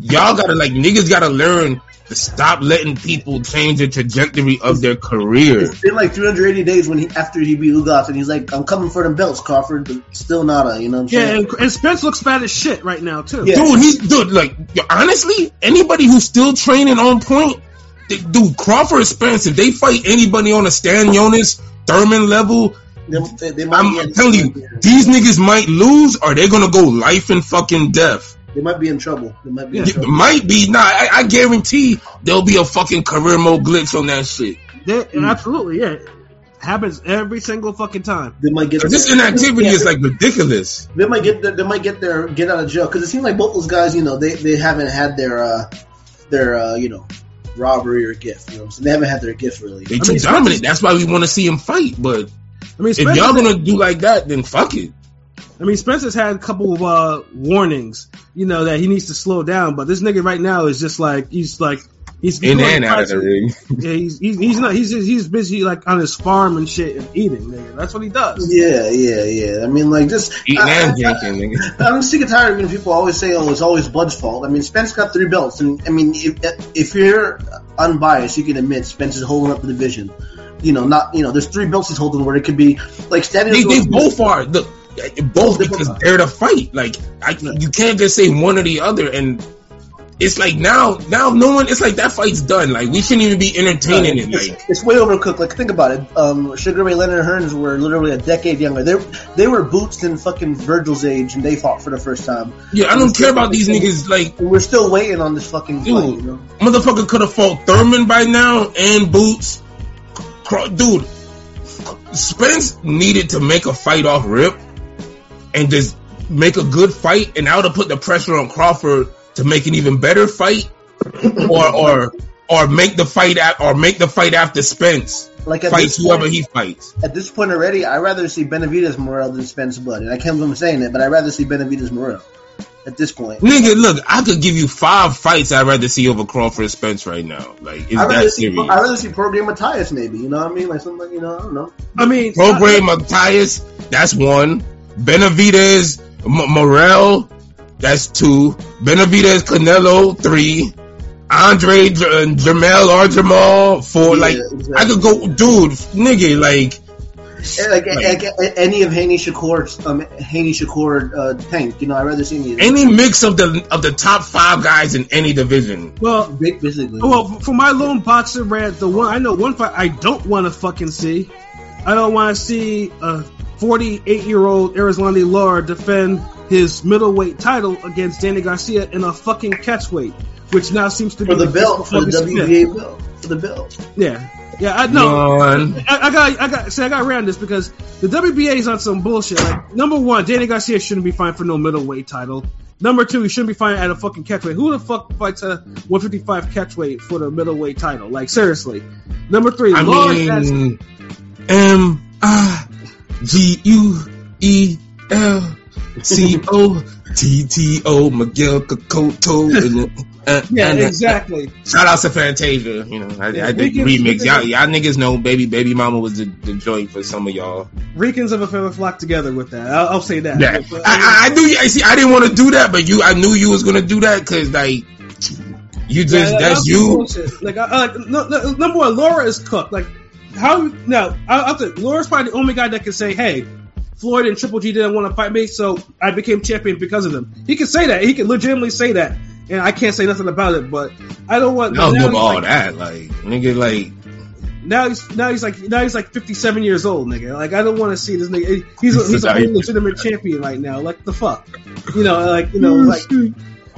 y'all gotta like niggas gotta learn to stop letting people change the trajectory of their career. It's been like 380 days when he after he beat Ugas, and he's like, "I'm coming for them belts, Crawford," but still not a, you know what I'm Yeah, saying? and, and Spence looks bad as shit right now too. Yeah. Dude, he's dude. Like honestly, anybody who's still training on point, they- dude, Crawford and Spence, if they fight anybody on a Stan Jonas Thurman level, They, they, they might I'm, be telling you, these niggas might lose or they're gonna go life and fucking death. they might be in trouble. They might be in Yeah, trouble. might be nah. I, I guarantee there'll be a fucking career mode glitch on that shit. They- absolutely, yeah. Happens every single fucking time. They might get This inactivity Yeah, is like ridiculous. they might get their, they might get their get out of jail because it seems like both those guys, you know, they, they haven't had their uh, their uh, you know robbery or gift. You know, what I'm saying? they haven't had their gift really. They I too mean, dominant. That's why we want to see him fight. But I mean, if y'all gonna do like that, then fuck it. I mean, Spencer's had a couple of uh, warnings, you know, that he needs to slow down. But this nigga right now is just like he's like he's In and out of the ring. (laughs) Yeah, he's, he's he's not he's just, he's busy like on his farm and shit and eating. Nigga. That's what he does. Yeah, yeah, yeah. I mean, like just Eating I- and I- drinking, nigga. (laughs) I'm sick and tired of when people always say, "Oh, it's always Bud's fault." I mean, Spence got three belts, and I mean, if, if you're unbiased, you can admit Spence is holding up the division. You know, not you know, there's three belts he's holding where it could be like standing. They, they both are. Look, both because they're the fight. Like I, you can't just say one or the other. And it's like now, now no one. It's like that fight's done. Like we shouldn't even be entertaining it. It's, Like it's way overcooked. Like think about it. Um, Sugar Ray Leonard and Hearns were literally a decade younger. They they were boots in fucking Vergil's age, and they fought for the first time. yeah, I don't care about these niggas. Like we're still waiting on this fucking fight. Dude. You know? motherfucker could have fought Thurman by now and Boots. Dude, Spence needed to make a fight off rip and just make a good fight, and I would have put the pressure on Crawford to make an even better fight, or or or make the fight at, or make the fight after Spence Like at fights this whoever point- he fights. At this point already, I'd rather see Benavidez Morrell than Spence Blood. And I can't believe I'm saying it, but I'd rather see Benavidez Morrell. at this point. Nigga, look, I could give you five fights I'd rather see over Crawford Spence right now. Like, is I'd that see serious? I'd rather see Prograis Matías maybe. You know what I mean? Like something you know I don't know. I mean, Prograis Matías, that's one. Benavidez, M- Morrell, that's two. Benavidez, Canelo, three. Andre, J- uh, Jamel or Jamal, four. Yeah, like, exactly. I could go, dude, nigga, like, Like, like, any of Haney Shakur's um Haney Shakur uh, tank. You know I'd rather see me any mix of the of the top five guys in any division. well, big basically. well, for my lone boxer rant, the one I know one fight I don't want to fucking see. I don't want to see a 48 year old Erislandy Lara defend his middleweight title against Danny Garcia in a fucking catchweight, which now seems to be for the belt, for the. WBA belt, for the belt. Yeah, yeah, I know. I, I got, I got, see, I got around this because the WBA is on some bullshit. Like, number one, Danny Garcia shouldn't be fighting for no middleweight title. Number two, he shouldn't be fighting at a fucking catchweight. Who the fuck fights a 155 catchweight for the middleweight title? Like, seriously. Number three, I Lawrence mean, M I G U E L C O T T O Miguel Cocoto. uh, (laughs) yeah, and, uh, exactly. Shout out to Fantasia. You know, I, Yeah, I did remix. Y'all, y'all niggas know Baby Baby Mama was the, the joint for some of y'all. Ricans of a feather flock together with that. I'll, I'll say that. Yeah, But, I, I, I knew. I see. I didn't want to do that, but you. I knew you was gonna do that because like you just Yeah, that's you. Like, I, I, no, no, number one, Lara is cooked. Like, how? Now, I, I'll say Lara's probably the only guy that can say, "Hey, Floyd and Triple G didn't want to fight me, so I became champion because of them." He can say that. He can legitimately say that, and I can't say nothing about it. But I don't want. I don't now give he's all like, that. Like nigga, like Now he's now he's like now he's like fifty seven years old, nigga. Like I don't want to see this nigga. He's a, he's a whole legitimate (laughs) champion right now. Like the fuck, you know, like you know, like.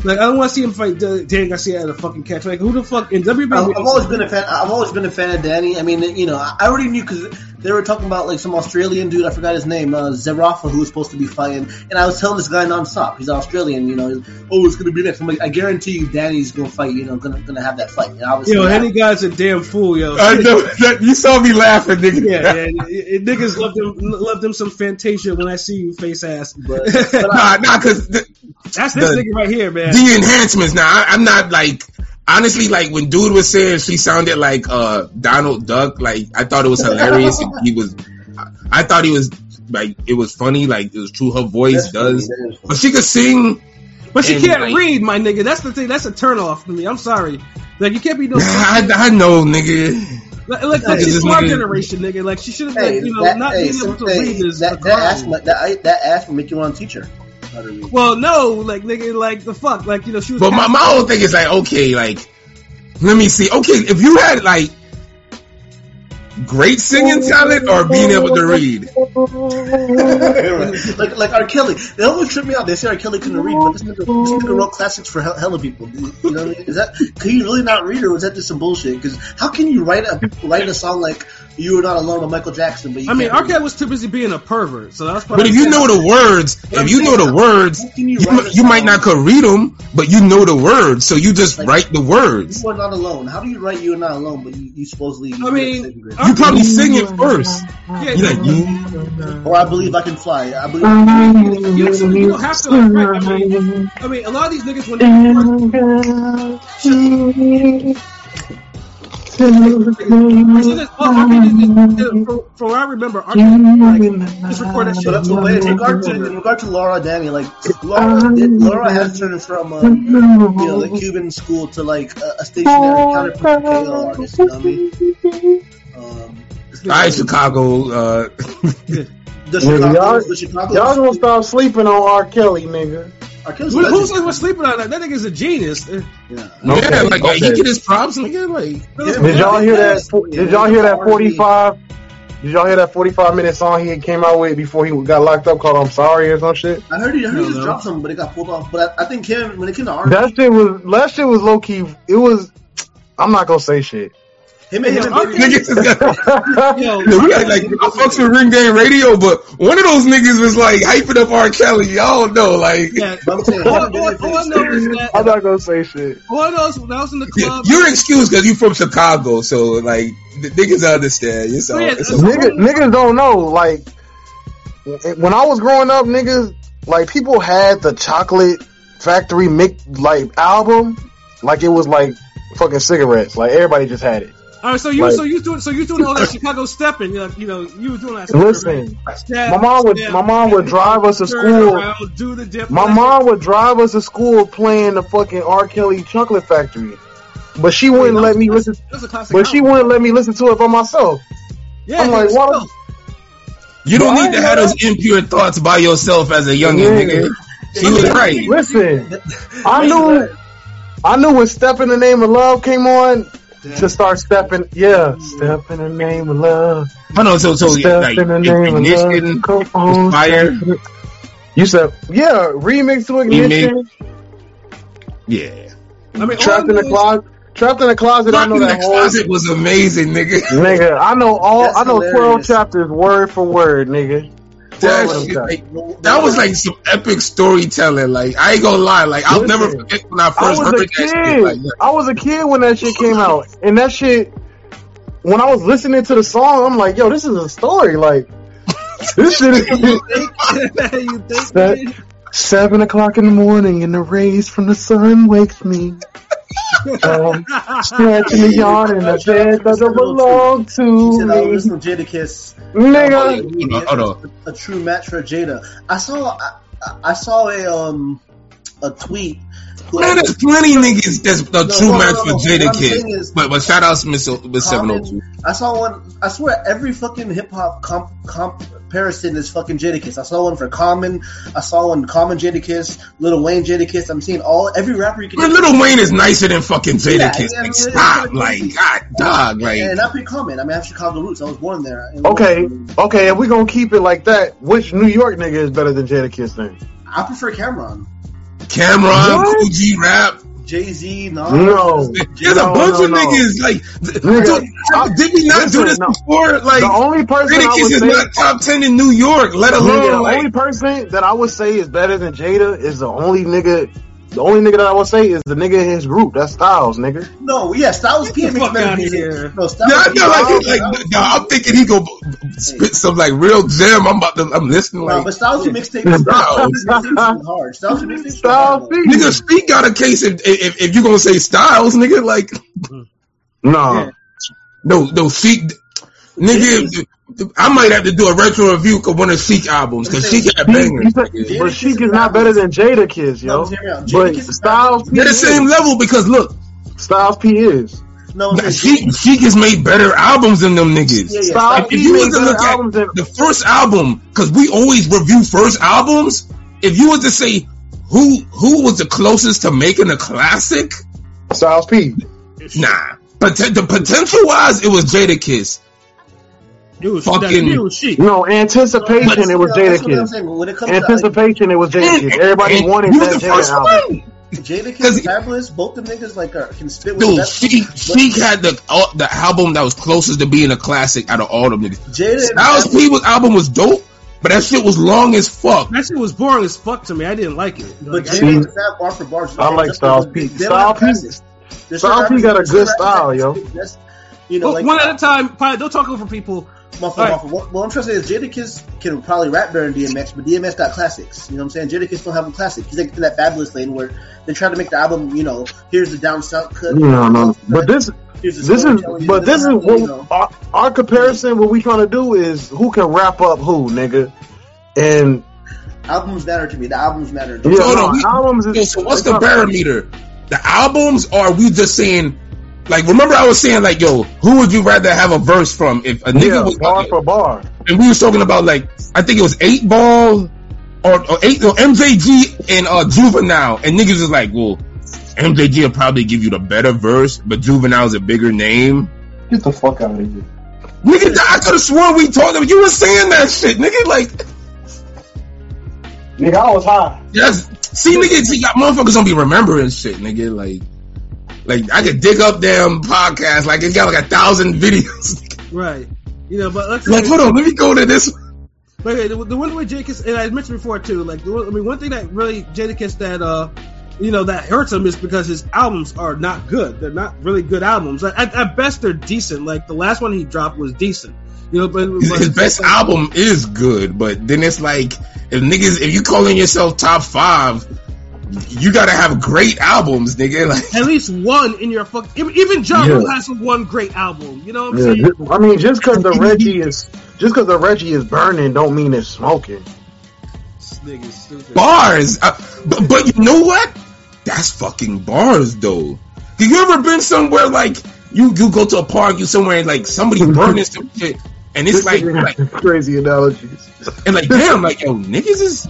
Like I don't want to see him fight Dan Garcia at a fucking catch. Like who the fuck in WBA? I've, I've always been a fan. I've always been a fan of Danny. I mean, you know, I I already knew because they were talking about like some Australian dude. I forgot his name, uh, Zerafa, who was supposed to be fighting. And I was telling this guy nonstop, he's Australian. You know, oh, it's gonna be next. I'm like, I guarantee you, Danny's gonna fight. You know, gonna gonna have that fight. And obviously, Yo, yeah. any guy's a damn fool, yo. I know that you saw me laughing, nigga. Yeah, yeah, it- it- niggas love them, love them some Fantasia when I see you face ass. But, (laughs) but Nah, I, nah, cause the, That's this The- nigga right here, man. the enhancements. Now I, I'm not like honestly like when dude was saying she sounded like uh Donald Duck. Like I thought it was hilarious. he was. I thought he was like it was funny. Like it was true. Her voice that's does, funny. but she could sing. But she can't like- read, my nigga. That's the thing. That's a turnoff to me. I'm sorry. Like you can't be no. I, I know, nigga. like, like, Look at she's this our generation, nigga. Like she should have, Hey, like, you know, that, not hey, being able to some- read is a that, that ass, crime. that, that ass will make you want to teach her how to read. Well, no, like nigga, like the fuck, like you know, she was. But my, my whole thing is like, okay, like, let me see. Okay, if you had like great singing talent or being able to read, (laughs) like like R. Kelly. They always trip me out. They say R. Kelly couldn't read, but this nigga, this nigga wrote classics for hella people. You know what I mean? Is that can you really not read, or was that just some bullshit? Because how can you write a write a song like "You Were Not Alone" by Michael Jackson, but you I mean, can't R. Kelly was too busy being a pervert, so that's. probably but if you know the words, if you know the words, you you, write you might not could read them, but you know the words, so you just Like- write the words. You are not alone. How do you write "You Are Not Alone"? But you, you supposedly. I mean, You probably sing it first. yeah, You like you. or I believe I can fly. I believe. you, don't- you don't have to like, write. I mean, I mean, a lot of these niggas when they Is- is- from, what I remember, R. Like, just recorded shit. So that's what in regard to in regard to Lara Danny, like Lara, did, Lara has turned from uh, you know the Cuban school to like a, a stationary counterpoint artist. You know I mean? Um, Chicago. Uh, the (laughs) Chicago, y'all- Chicago. Y'all gonna stop sleeping on R. Kelly, nigga. R. Kelly's Who, who's legend. was sleeping on that? That nigga's a genius. Uh, yeah. yeah, like, like, he get his props, nigga. Like, Did y'all hear that? Did y'all hear that forty five? Did y'all hear that forty five minute song he came out with before he got locked up called "I'm Sorry" or some shit? I heard he, I heard he just no. dropped something, but it got pulled off. But I, I think him when it came to R. That shit was that shit was low key. It was. I'm not gonna say shit. Him and him and R. Baby- niggas just got. (laughs) Yo, (laughs) Yeah, we got like I fucks with Ring Gang Radio, but one of those niggas was like hyping up R. Kelly. Y'all know, like yeah. I'm saying, All, all, all I know is that I'm not gonna say shit. all I know is when I was in the club. you're excused because you're from Chicago, so like the niggas understand. It's oh, all, Yeah, it's it's- Niggas, niggas don't know. Like when I was growing up, niggas like people had the chocolate Factory mix like album like it was like fucking cigarettes. Like everybody just had it. All right, so you Like- so you doing so you doing all that Chicago stepping, you know, you know, you was doing that. stuff, Listen, right? Step, my mom would step, my mom would drive us to school. around, do the dip. My mom would drive us to school playing the fucking R. Kelly Chocolate Factory, but she wouldn't let me listen. That's a classic. But she wouldn't let me listen to it by myself. Yeah, I'm like, it's what? You don't Why need to have those impure thoughts by yourself as a youngin', Yeah. nigga. She was right. Listen, I knew, I knew when "Step in the Name of Love" came on to start stepping. Yeah, "Step in the Name of Love." Hold on, so so Step like in the name of ignition, love. On, fire. step in the- You said, yeah, remix to ignition. yeah. I mean, Trapped in the know closet. Trapped in the closet. I know in the that whole. closet was amazing, nigga. Nigga, I know all. That's I know twelve chapters word for word, nigga. That, Twelve of them shit, like, that was like some epic storytelling. Like I ain't gonna lie, like I'll Listen, never forget when I I first was heard that shit. Like, yeah. I was a kid when that shit came out, and that shit. When I was listening to the song, I'm like, "Yo, this is a story." Like, (laughs) this shit is you think? (laughs) Seven o'clock in the morning, and the rays from the sun wakes me. Um, stretching the (laughs) yarn in the bed doesn't belong to said, "I me, was listening to Jadakiss." nigga. Hold on, hold on. A true match for Jada. I saw. I, I saw a um a tweet. Who- Man, there's plenty niggas that's the No, true no, match no, for. Jada What I'm Kiss. saying is- But but shout out to Miss Miss Seven Common- Oh Two. I saw one. I swear, every fucking hip hop comp, comparison is fucking Jadakiss. I saw one for Common. I saw one Common Jadakiss, Little Wayne Jadakiss. I'm seeing all every rapper you can. Man, Little Wayne is nicer than fucking Jada Yeah, Kiss. yeah, Like stop, yeah. like God, dog, like and not pretty common. I mean, I have Chicago roots. I was born there. And- Okay, okay, if we gonna keep it like that, which New York nigga is better than Jadakiss then? I prefer Cam'ron, Cam'ron, What? Kool G Rap. Jay Z, Nas. No. There's No, a bunch no, of no. niggas like. th- Nigga, dude, I- did we not do this no. before? Like, the only person I Jadakiss is say, not top ten in New York, let nigga, alone the like. only person that I would say is better than Jada is the only nigga. The only nigga that I would say is the nigga in his group. That's Styles, nigga. No, yeah, Styles P Get the makes fuck better music. here. No, Styles Yeah, I P- know, like, Styles- like, Styles- nah, I'm thinking he go spit some like real gem. I'm about to, I'm listening No, like, but Styles P mixtape Styles. Styles P mixtapes is hard. Styles P mixtapes Styles hard. P. nigga, Speak got a case if if, if you gonna say Styles, nigga, like, No, no, no, Sheek, nigga, I might have to do a retro review of one of Sheek albums because Sheek had He- bangers. he said- nigga. but Sheek is not better than Jada Kiss, No, yo. hear me out. Jada But Kiss is Styles P They're the is. same level because look, Styles P is. No, I'm Sheek, Sheek has made better albums than them niggas. Yeah, yeah. Styles If P you made was to better look at albums than the first album, because we always review first albums, if you was to say who who was the closest to making a classic, Styles P. nah. But the potential wise, it was Jadakiss. It was Fucking- it was Sheek. No, anticipation. But- it was That's Jada what I'm Kiss. saying. When it comes to like, Anticipation. It was Jadakiss. Everybody And wanted that the Jada album. one. Jada Cause- Kiss, Fabolous, both them niggas like are, can spit with Dude, best. Sheek, but had the uh, the album that was closest to being a classic out of all them niggas. Jada Styles Fabolous- P was album was dope, but that shit was long as fuck. That shit was boring as fuck to me. I didn't like it. But Like, I Jada didn't- bar for bar. I like Styles P. Styles P. classics. Styles P got a good style, yo. that- You know, Well, like one at a time. Probably don't talk over people. My fault, Alright. What, what I'm trying to say is Jadakiss can probably rap better than DMX, but DMX got classics. You know what I'm saying? Jadakiss don't have a classic. He's like in that Fabolous lane where they try to make the album. You know, here's the down south cut. No, no. But this, Here's the this is, but this is You what know. our, our comparison. What we trying to do is who can wrap up who, nigga. And albums matter to me. The albums matter. To me. yeah, Hold no, on, we- albums is. so what's the not- barometer? The albums, or are we just saying, like, remember I was saying, like, yo, who would you rather have a verse from? If a nigga Yeah, was, bar for bar. and we was talking about, like, I think it was 8 Ball, or, or 8, no, MJG and uh, Juvenile, and niggas is like, well, MJG will probably give you the better verse, but Juvenile's a bigger name. Get the fuck out of here. Nigga, I could have sworn we talked about, you were saying that shit, nigga, like, Nigga, I was high. Yes. See, nigga, see, y'all motherfuckers don't be remembering shit, nigga. Like, like I could dig up damn podcasts. like it's got like a thousand videos. Right. You know, but let's like, hold on, let me go to this. But okay, the, the one way Jadakiss, and I mentioned before too, like the I mean, one thing that really Jadakiss that uh, you know, that hurts him is because his albums are not good. They're not really good albums. Like, at, at best, they're decent. Like the last one he dropped was decent. You know, but, His, his best like, album is good, but then it's like if niggas, if you calling yourself top five, you gotta have great albums, nigga. (laughs) Like, At least one in your fuck. Even, even Ja Yeah. Has one great album. You know what I'm Yeah, saying? ju- I mean, just because the (laughs) Reggie is just because the Reggie is burning, don't mean it's smoking. This nigga's stupid. bars. Uh, but, but you know what? That's fucking bars, though. Have you ever been somewhere like you you go to a park, you somewhere and like somebody (laughs) burning some shit, and it's like like crazy analogies. and like damn, like yo niggas is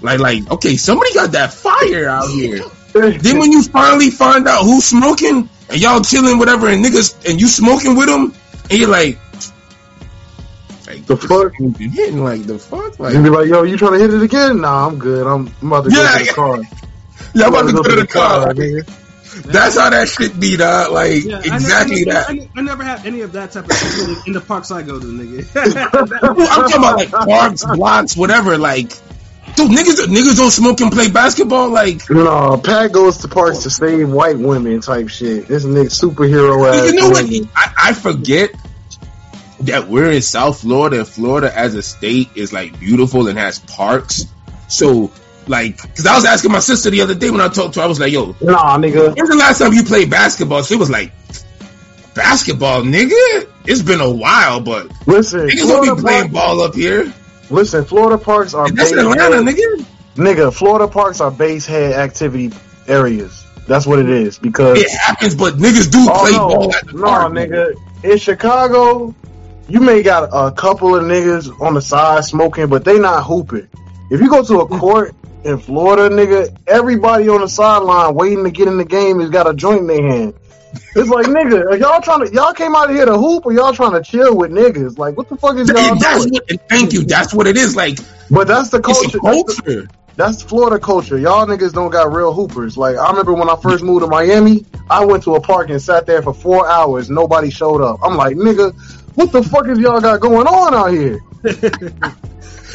like like okay, somebody got that fire out here. (laughs) Then when you finally find out who's smoking and y'all chilling whatever and niggas and you smoking with them and you're like. Like The fuck? you been hitting like the fuck like And be like, yo, you trying to hit it again? Nah, I'm good. I'm, I'm about to go Yeah, to the yeah. car. (laughs) y'all about to go to the car. nigga. That's how that shit be, dog. Like Yeah, I exactly never, that. I, never- I never had any of that type of shit in, in the parks I go to, nigga. (laughs) I'm talking about like parks, blocks, whatever. Like, dude, niggas, niggas don't smoke and play basketball. Like, No, Pat goes to parks to save white women type shit. This nigga superhero ass. you know what? I, I forget that we're in South Florida. and Florida as a state is like beautiful and has parks. So, like, because I was asking my sister the other day when I talked to her, I was like, "Yo, Nah, nigga. when's the last time you played basketball?" She was like, "Basketball, nigga. It's been a while, but Listen, niggas don't be playing ball up here." Listen, Florida parks are that's base Atlanta, head, nigga. nigga. Florida parks are base head activity areas. That's what it is because It happens, but niggas do Oh, play no, ball at the no, park. nigga. In Chicago, you may got a couple of niggas on the side smoking, but they not hooping. If you go to a court in Florida, nigga, everybody on the sideline waiting to get in the game has got a joint in their hand. It's like, nigga, are y'all trying to y'all came out here to hoop or y'all trying to chill with niggas? Like, what the fuck is y'all That's doing? what, thank you. That's what it is. Like But that's the it's culture. That's, the- culture. that's Florida culture. Y'all niggas don't got real hoopers. Like I remember when I first moved to Miami, I went to a park and sat there for four hours. Nobody showed up. I'm like, nigga, what the fuck is y'all got going on out here? (laughs)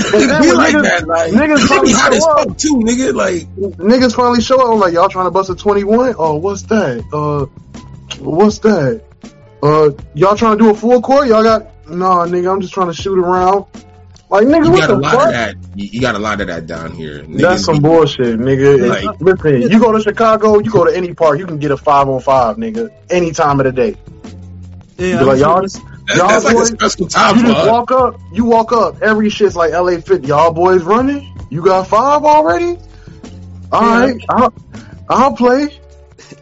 But It then be when like niggas, that. Like niggas finally show up. too, nigga. Like niggas finally show up. I'm like, y'all trying to bust a 21? Oh, what's that? Uh, what's that? Uh, y'all trying to do a full court? Y'all got? Nah, nigga, I'm just trying to shoot around. Like, nigga, you what got a the lot fuck? of that. You, you got a lot of that down here. Niggas That's some bullshit, nigga. Like- Listen, you go to Chicago, you go to any park, you can get a five on five, nigga, any time of the day. yeah, like, y'all, That's, y'all that's like a boys, special time you just walk up, you walk up, every shit's like LA Fit. Y'all boys running? You got five already? All Yeah. right, I'll, I'll play.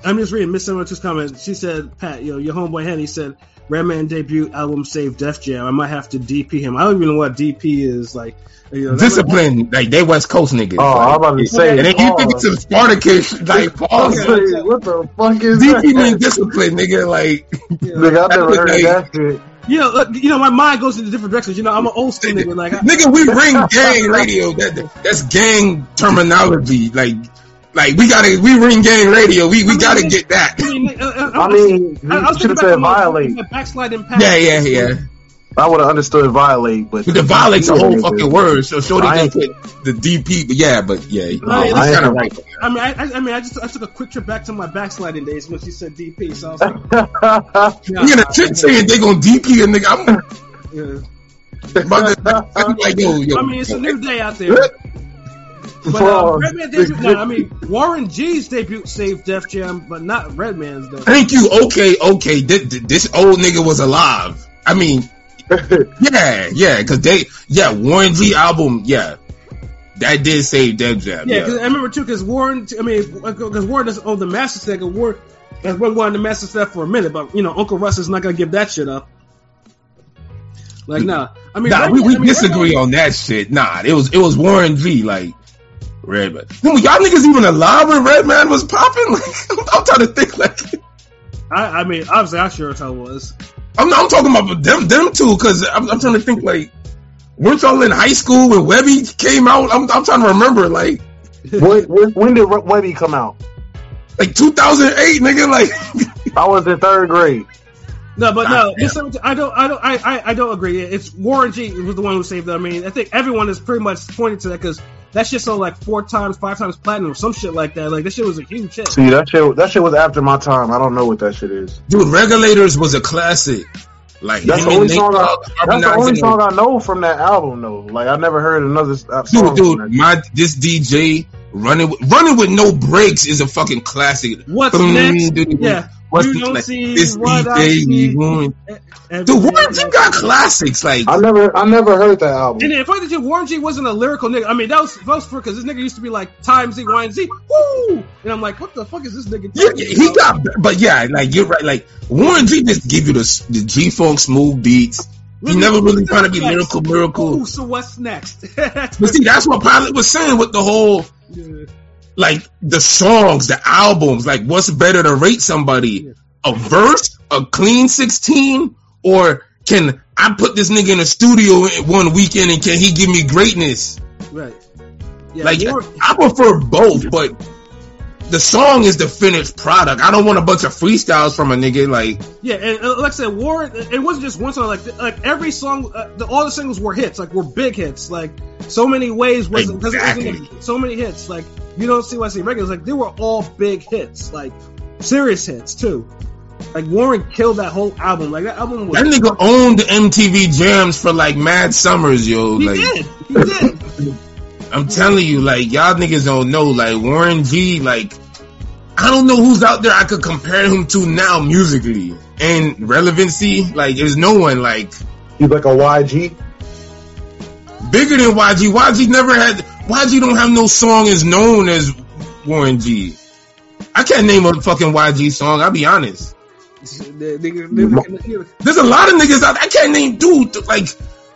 I'm just reading Miss Summer's comment. She said, "Pat, yo, your homeboy Henny said Redman debut album saved Def Jam. I might have to DP him. I don't even know what DP is. Like, you know, Discipline, like they West Coast niggas. Oh, like, I'm about to say, and then you think pause. it's a Spartacus, like (laughs) I'm pause. what the fuck is DP mean discipline, nigga. Like (laughs) Nigga, I never heard that shit. You know, look, you know, my mind goes into different directions. You know, I'm an old school nigga. Like, I, nigga, we ring gang radio. That that's gang terminology. Like like we gotta we ring gang radio. We we mean, gotta it- get that. I mean, uh, uh, I mean, I, I was you should have said to my- violate. backsliding past. Yeah, yeah, yeah. I would have understood violate, but But the violate's a whole fucking word. So Shorty I just put the DP. But yeah, but yeah, No, yeah, I kind of right. I mean, I, I, I mean, I just I took a quick trip back to my backsliding days when she said DP. So I was like, (laughs) nah, You got a chick saying they gonna DP a nigga. I'm yeah. about I'm like yo yo. I mean, it's a new day out there. (laughs) But uh, Redman debut, no, I mean Warren G's debut saved Def Jam, but not Redman's though. Thank you. Okay, okay. This, this old nigga was alive. I mean, (laughs) yeah, yeah. Cause they, yeah, Warren G album, yeah, that did save Def Jam. Yeah, Yeah, because I remember too, because Warren, I mean, because Warren doesn't own the master set. 'cause Warren has been wanting the master set for a minute, but you know, Uncle Russ is not gonna give that shit up. Like, nah. I mean, nah, Redman- we, we I mean, disagree Redman- on that shit. Nah, it was it was Warren G. Like Redman. Dude, y'all niggas even alive when Redman was popping? (laughs) Like, I'm, I'm trying to think. Like, I, I mean, obviously, I sure as hell was. I'm I'm talking about them them two because I'm, I'm trying to think. Like, weren't y'all in high school when Webby came out? I'm I'm trying to remember. Like. when, when, when did Webby come out? Like 2008, nigga. Like, (laughs) I was in third grade. No, but God no, damn. I don't, I don't, I, I, I don't agree. It's Warren G was the one who saved it. I mean, I think everyone is pretty much pointing to that because that shit sold like four times, five times platinum, or some shit like that. Like that shit was a huge hit. See, that shit, that shit was after my time. I don't know what that shit is. dude, Regulators was a classic. Like, That's the only song. I, that's the only song I know from that album, though. Like I never heard another uh, song. Dude, from dude, that. my this DJ Running with, running with no brakes is a fucking classic. What's Boom, next? dude. Yeah. What's you the- don't like, see this what I DJ, see. Warren- Dude, Warren G got classics like I never, I never heard that album. And then funny thing, Warren G wasn't a lyrical nigga. I mean, that was that was for because this nigga used to be like time Z, Y, and Z, woo, and I'm like, what the fuck is this nigga? Yeah, talking he about? got, but yeah, like you're right. Like Warren G just give you the the G funk smooth beats. He never really trying to be lyrical, miracle. Ooh, so what's next? (laughs) But see, that's what Pilot was saying with the whole Yeah. Like the songs, the albums. Like, what's better to rate somebody? A verse, a clean sixteen, or can I put this nigga in a studio in one weekend and can he give me greatness? right. Yeah, Like, I prefer both, but the song is the finished product. I don't want a bunch of freestyles from a nigga. Like, Yeah, and like I said, Warren. It wasn't just one song. Like like every song, uh, the, all the singles were hits. Like were big hits. Like so many ways it Exactly. so many hits. Like you don't see why I say regulars. Like they were all big hits. Like serious hits too. Like Warren killed that whole album. Like that album was. that nigga owned the MTV jams for like mad summers, yo. he like, did. He did. (laughs) I'm telling you, like y'all niggas don't know, like Warren G, like I don't know who's out there I could compare him to now musically and relevancy. Like there's no one like He's like a YG. bigger than YG. YG never had YG don't have no song as known as Warren G. I can't name a fucking YG song. I'll be honest. The nigga- nigga- There's a lot of niggas out. I can't name dude. Like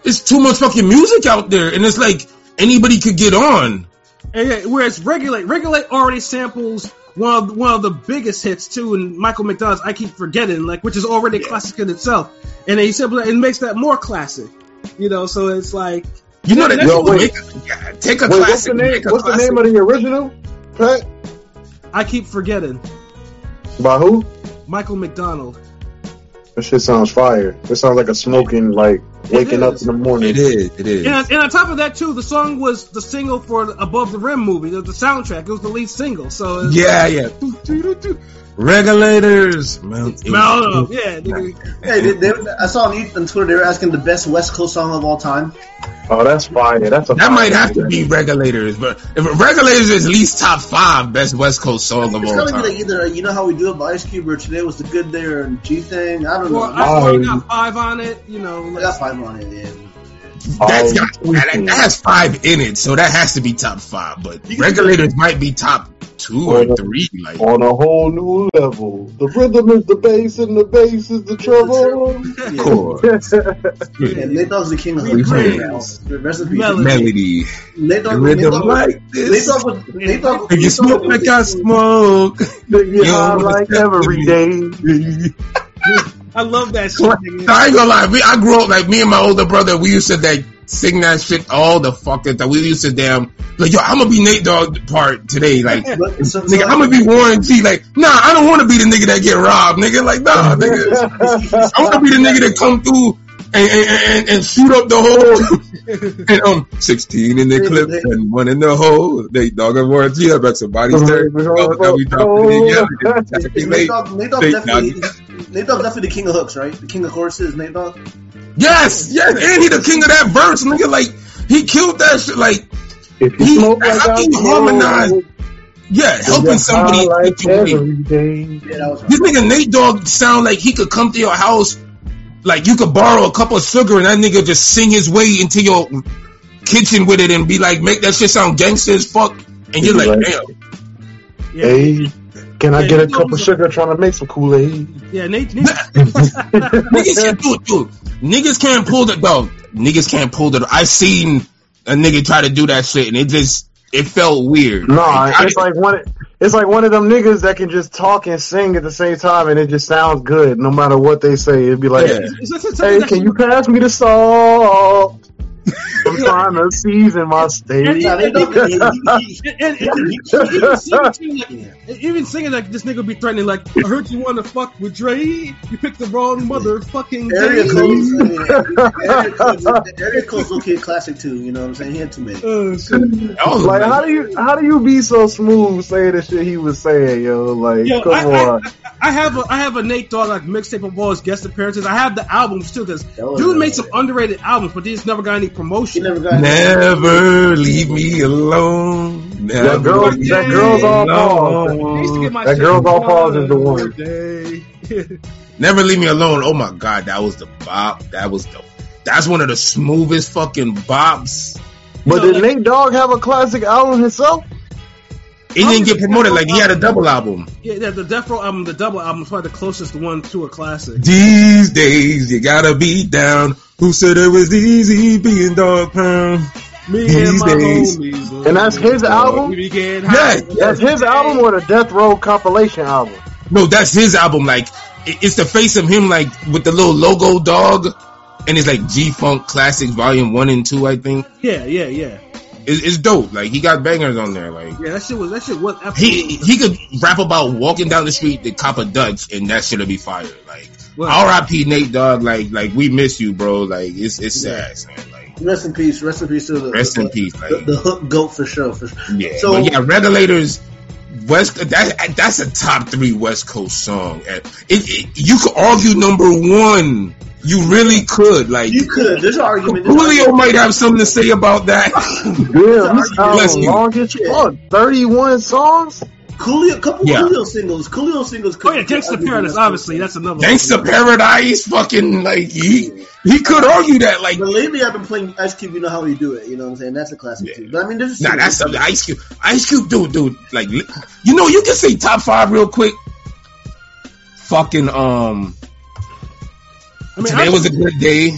it's too much fucking music out there, and it's like anybody could get on. And whereas regulate, regulate already samples one of one of the biggest hits too, and Michael McDonald's "I Keep Forgetting," like which is already a classic in itself, and then he simply it makes that more classic. You know, so it's like You know that Yo, people wait. make a, take a Wait, what's classic. the name? make a What's the name of the original? Pat? I keep forgetting By who? Michael McDonald. That shit sounds fire. It sounds like a smoking, like waking up in the morning. It is. It is. And, and on top of that too, the song was the single for the Above the Rim movie, the, the soundtrack. It was the lead single, so it's Yeah, yeah. (laughs) Regulators. Mount, Mount yeah. nigga. Hey, they, they, I saw on, on Twitter they were asking the best West Coast song of all time. Oh, that's fire. That's a That fire might have to be regulators, but if regulators is at least top five best West Coast song of It's all gotta be time. like either you know how we do it by Ice Cube or today was the good there or G thing. I don't know. Well, I, I, I Oh. got five on it. You know, like, got five on it. Yeah. That's Oh, got that, that has five in it, so that has to be top five. But regulators might be top two or Well, three. Like on a whole new level. The rhythm is the bass and the bass is the treble. yeah. chord, And Nate Dogg's the king of Three hooks right now. Rest in peace. Melody. melody, Nate Dogg, rhythm Dogg, like Nate this. Dogg was Nate Dogg. If you smoke like I smoke, Nigga, You I like understand every me. day. (laughs) I love that shit. nigga. I ain't gonna lie. We, I grew up like me and my older brother. We used to like sing that shit all the fucking time. We used to damn like yo. I'm gonna be Nate Dogg part today. Like (laughs) so- nigga, I'm gonna be Warren G. Like nah, I don't want to be the nigga that get robbed. Nigga, like nah, (laughs) nigga. I want to be the nigga that come through and and, and, shoot up the hole. (laughs) and um, 16 in the clip and one in the hole. They Dogg and Warren G. I bet somebody's there. Oh, now we dropping it Nate. Dogg, Nate Dogg Nate definitely, Nate Dogg's definitely the king of hooks, right? The king of choruses, Nate Dogg. Yes, yes, and he the king of that verse, nigga. Like he killed that shit. Like If you He- smoke like how I can you harmonize yeah, helping somebody like get you away. every day. Yeah, This nigga Nate Dogg sound like he could come to your house, like you could borrow a cup of sugar and that nigga just sing his way into your kitchen with it and be like, make that shit sound gangster as fuck. And you're like, Right. damn. Yeah, Hey, can I Yeah, get a cup of knows- sugar trying to make some Kool Aid? yeah, Nate. Nate (laughs) Niggas can't do it, dude. Niggas can't pull the dog. Niggas can't pull the. I seen a nigga try to do that shit and it just it felt weird. No, Like, I it's like one. It's like one of them niggas that can just talk and sing at the same time, and it just sounds good no matter what they say. It'd be like, Yeah. It's just something "Hey, can you pass me the salt? I'm trying to season my steak." Yeah, Nate Dogg. he- he- he- And, and, and even singing, too, like, even singing like this nigga be threatening, like I heard you want to fuck with Dre, you picked the wrong motherfucking Area day. codes, (laughs) I mean, area codes, area codes, okay, classic too. You know what I'm saying? He had too many. Shit. Uh, that was Like, how do you how do you be so smooth saying the shit he was saying, yo? Like, Yo, come I, on. I, I have a I have a Nate Dogg like mixtape of all his guest appearances. I have the albums too, because Oh, dude made some underrated albums, but he just never got any He promotion. never got. Never leave me alone. Never That girl, leave that girl's all pause. I used to get my That girl's all pause one is the one. (laughs) Never leave me alone. Oh my god, that was the bop. That was the. That's one of the smoothest fucking bops. But know, did like- Nate Dogg have a classic album himself? He didn't get promoted like he had a double album. yeah, yeah, the Death Row album, the double album, is probably the closest one to a classic. These days you gotta be down. Who said it was easy being dog pound? Me These and my days. homies. And that's his album? Yeah. That's his album or the Death Row compilation album? No, that's his album. Like it's the face of him, like with the little logo dog, and it's like G Funk Classics Volume One and Two. I think Yeah, yeah, yeah. it's, it's dope. Like he got bangers on there. Like Yeah, that shit was that shit was he he could rap about walking down the street to cop a Dutch, and that shit'll be fire. Like Well- R.I.P. Nate Dog. Like like we miss you, bro. Like it's it's sad, man. Like Rest in peace. Rest in peace to the rest the, in peace. The, Like the hook goat for sure. For sure. yeah, So but yeah, regulators. West that that's a top three West Coast song. It, it, you could argue number one. You really could. Like you could. There's an argument. There's an Coolio might have something to say about that. Yeah, this Bless album you. long as fuck. 31 songs? Coolio, couple Yeah. Coolio singles. Coolio singles. Oh yeah, Gangsta Paradise, obviously. That's another Gangsta Paradise, fucking like he he could argue that. Like But lately, I've been playing Ice Cube. You know how we do it. You know what I'm saying? That's a classic Yeah. too. But I mean, there's Nah, that's something. Ice Cube, Ice Cube, dude, dude. Like, you know, you can say top five real quick. Fucking um, I mean, today I- was a good day.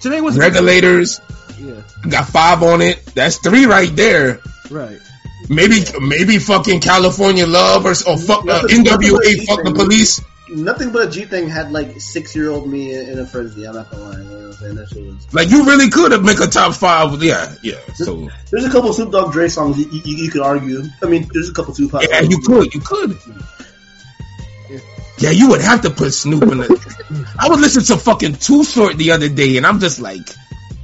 today was a- Regulators Yeah, got five on it. That's three right there. right. Maybe, maybe fucking California Love or, or fuck uh, NWA. Fuck the police. Nothing but a G thing had like six year old me in a frenzy. I'm not gonna lie. You know what I'm saying? That shit was. Like you really could have make a top five. Yeah, yeah. So There's a couple Snoop Dogg Dre songs you, you, you could argue. I mean, there's a couple Tupac. yeah, songs. you could, you could. Yeah, you would have to put Snoop in it. I was listening to fucking Too Short the other day, and I'm just like,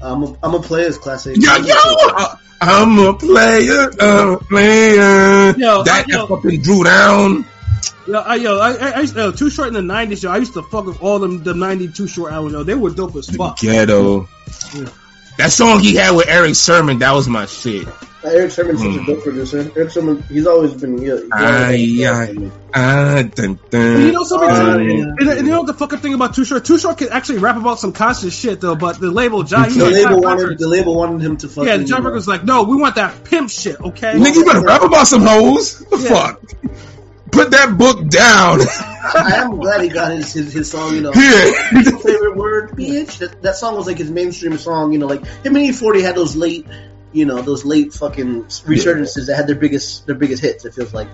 I'm a, I'm a player's classic. yo, yo, uh, I'm a player, I'm a player. Yo, that, yo. fucking drew down. Yo, I, yo, I, I, I used, yo, Too Short in the '90s. Yo, I used to fuck with all them the '92 Short albums. Yo, they were dope as fuck. Ghetto. Yeah. That song he had with Erick Sermon, that was my shit. Erick Sermon's such Mm. a dope producer. Erick Sermon, he's always been. Yeah, he's Aye, always been- Ah, dun, dun. You know something? Uh, too? and, and you know what the fucking thing about Too Short? Too Short can actually rap about some conscious shit though, but the label John, The label wanted the label wanted him to fuck. yeah, the John you know, Records like, no, we want that pimp shit, okay? Nigga, you better rap about some hoes. The Yeah. fuck? Put that book down. I am glad he got his his, his song. You know, Here. favorite word, bitch. That, that song was like his mainstream song. You know, like him and E40 had those late, you know, those late fucking resurgences that had their biggest their biggest hits. It feels like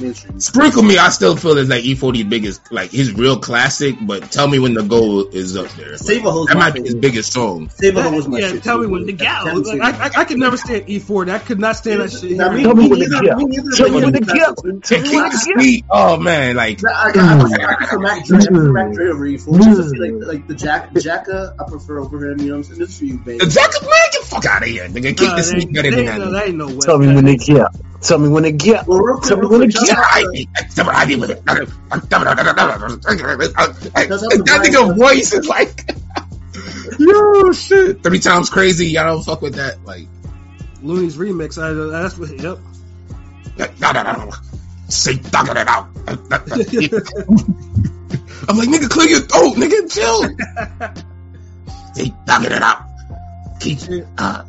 mainstream. Sprinkle Me, I still feel is like E40's biggest, like his real classic, but Tell Me When the Goal is up there. Like, Save a Ho's that might be his biggest song. Save a Ho was my yeah, shit. tell too. me when the gal. Like, I, I, I could never stand E40. I could not stand that shit. Now, me- Tell me me when the neither- kill. me neither, Tell me when the yeah, kill. Tell me when the kill. Sweet. Oh man, like I, I, mm. I, prefer- Mac Dre. I prefer Mac Dre over E40. Just to see like like the Jack Jacka, I prefer over him. You know what I'm saying? This is for you, baby. Jacob, man, get the fuck out of here, nigga. Keep Nah, the that sweet ain't- better that no- that. that ain't no West Tell me when they get. Tell me when they get. Well, real quick, Tell me when they quick, get. shout out to- That nigga voice is like, yo, shit. Three times crazy. Y'all don't fuck with that. Like, Looney's remix. I, that's what. Yep. no, no, no, no. Say, thugging it out. I'm like, nigga, clear your throat, nigga, chill. Say, thugging it out. Keep, uh,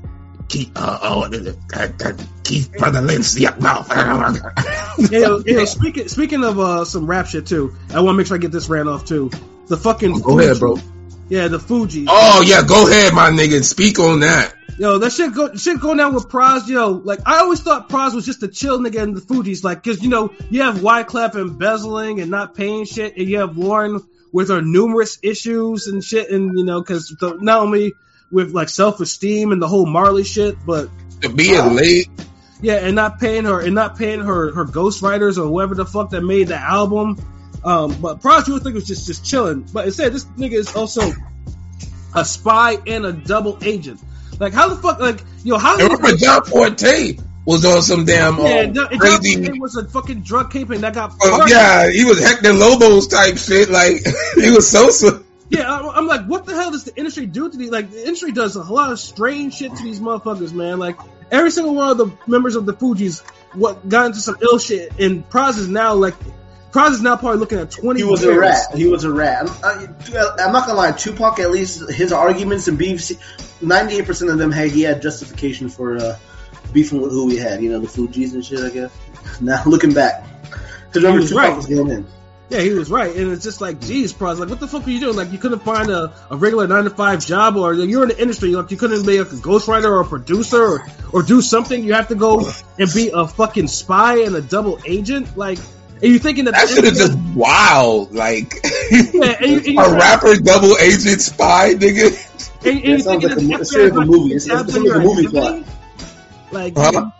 keep, uh, oh, uh, uh, keep brother Lindsay up mouth. Hey, yo, hey, yo, speaking speaking of uh, some rap shit too, I want to make sure I get this ran off too. The fucking Go ahead, bro. Yeah, the Fuji. Oh yeah, go ahead, my nigga. Speak on that. Yo, that shit go shit going down with Pras. Yo, like I always thought Pras was just a chill nigga in the Fugees, like because you know you have Wyclef embezzling and not paying shit, and you have Lauren with her numerous issues and shit, and you know because not only with like self esteem and the whole Marley shit, but To being late. yeah, and not paying her and not paying her her ghostwriters or whoever the fuck that made the album. Um, but you would think it was just just chilling, but instead this nigga is also a spy and a double agent. Like how the fuck like yo how And remember, John Forte was on some damn yeah, uh, John- John crazy. Forte was a fucking drug kingpin that got Uh, yeah, he was Hector Lobos type shit. Like (laughs) he was Sosa. Yeah, I'm, I'm like, what the hell does the industry do to these? Like, the industry does a lot of strange shit to these motherfuckers, man. Like, every single one of the members of the Fugees what got into some ill shit, and Pras is now like, Pras is now probably looking at twenty. He was years. a rat. He was a rat. I'm, I, I'm not gonna lie. Tupac, at least his arguments and beefs, 98 percent of them had he had justification for uh, beefing with who we had. You know, the Fugees and shit. I guess. Now looking back, because remember Tupac right. was going in. Yeah, he was right, and it's just like, geez, Pras, like, what the fuck are you doing? Like, you couldn't find a, a regular nine to five job, or you're in the industry, like, you couldn't be a ghostwriter or a producer, or, or do something. You have to go and be a fucking spy and a double agent, like. And you thinking that That should have just wild. Like Yeah, and you- and you- (laughs) a rapper, double agent, spy, nigga. And, and you That sounds thinking like that a- the it FBI sounds like a is movie. It sounds tabs like on a movie plot. Like, Huh?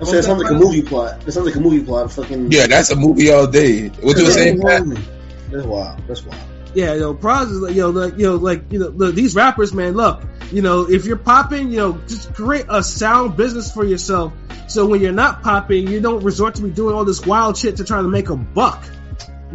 I'm saying it sounds like a movie plot. It sounds like a movie plot. Fucking Yeah, that's a movie all day. What you were saying, That's wild. That's wild. Yeah, yo, Pras is like, yo, like, you know, like, you know, the, these rappers, man, look, you know, if you're popping, you know, just create a sound business for yourself. So when you're not popping, you don't resort to be doing all this wild shit to try to make a buck.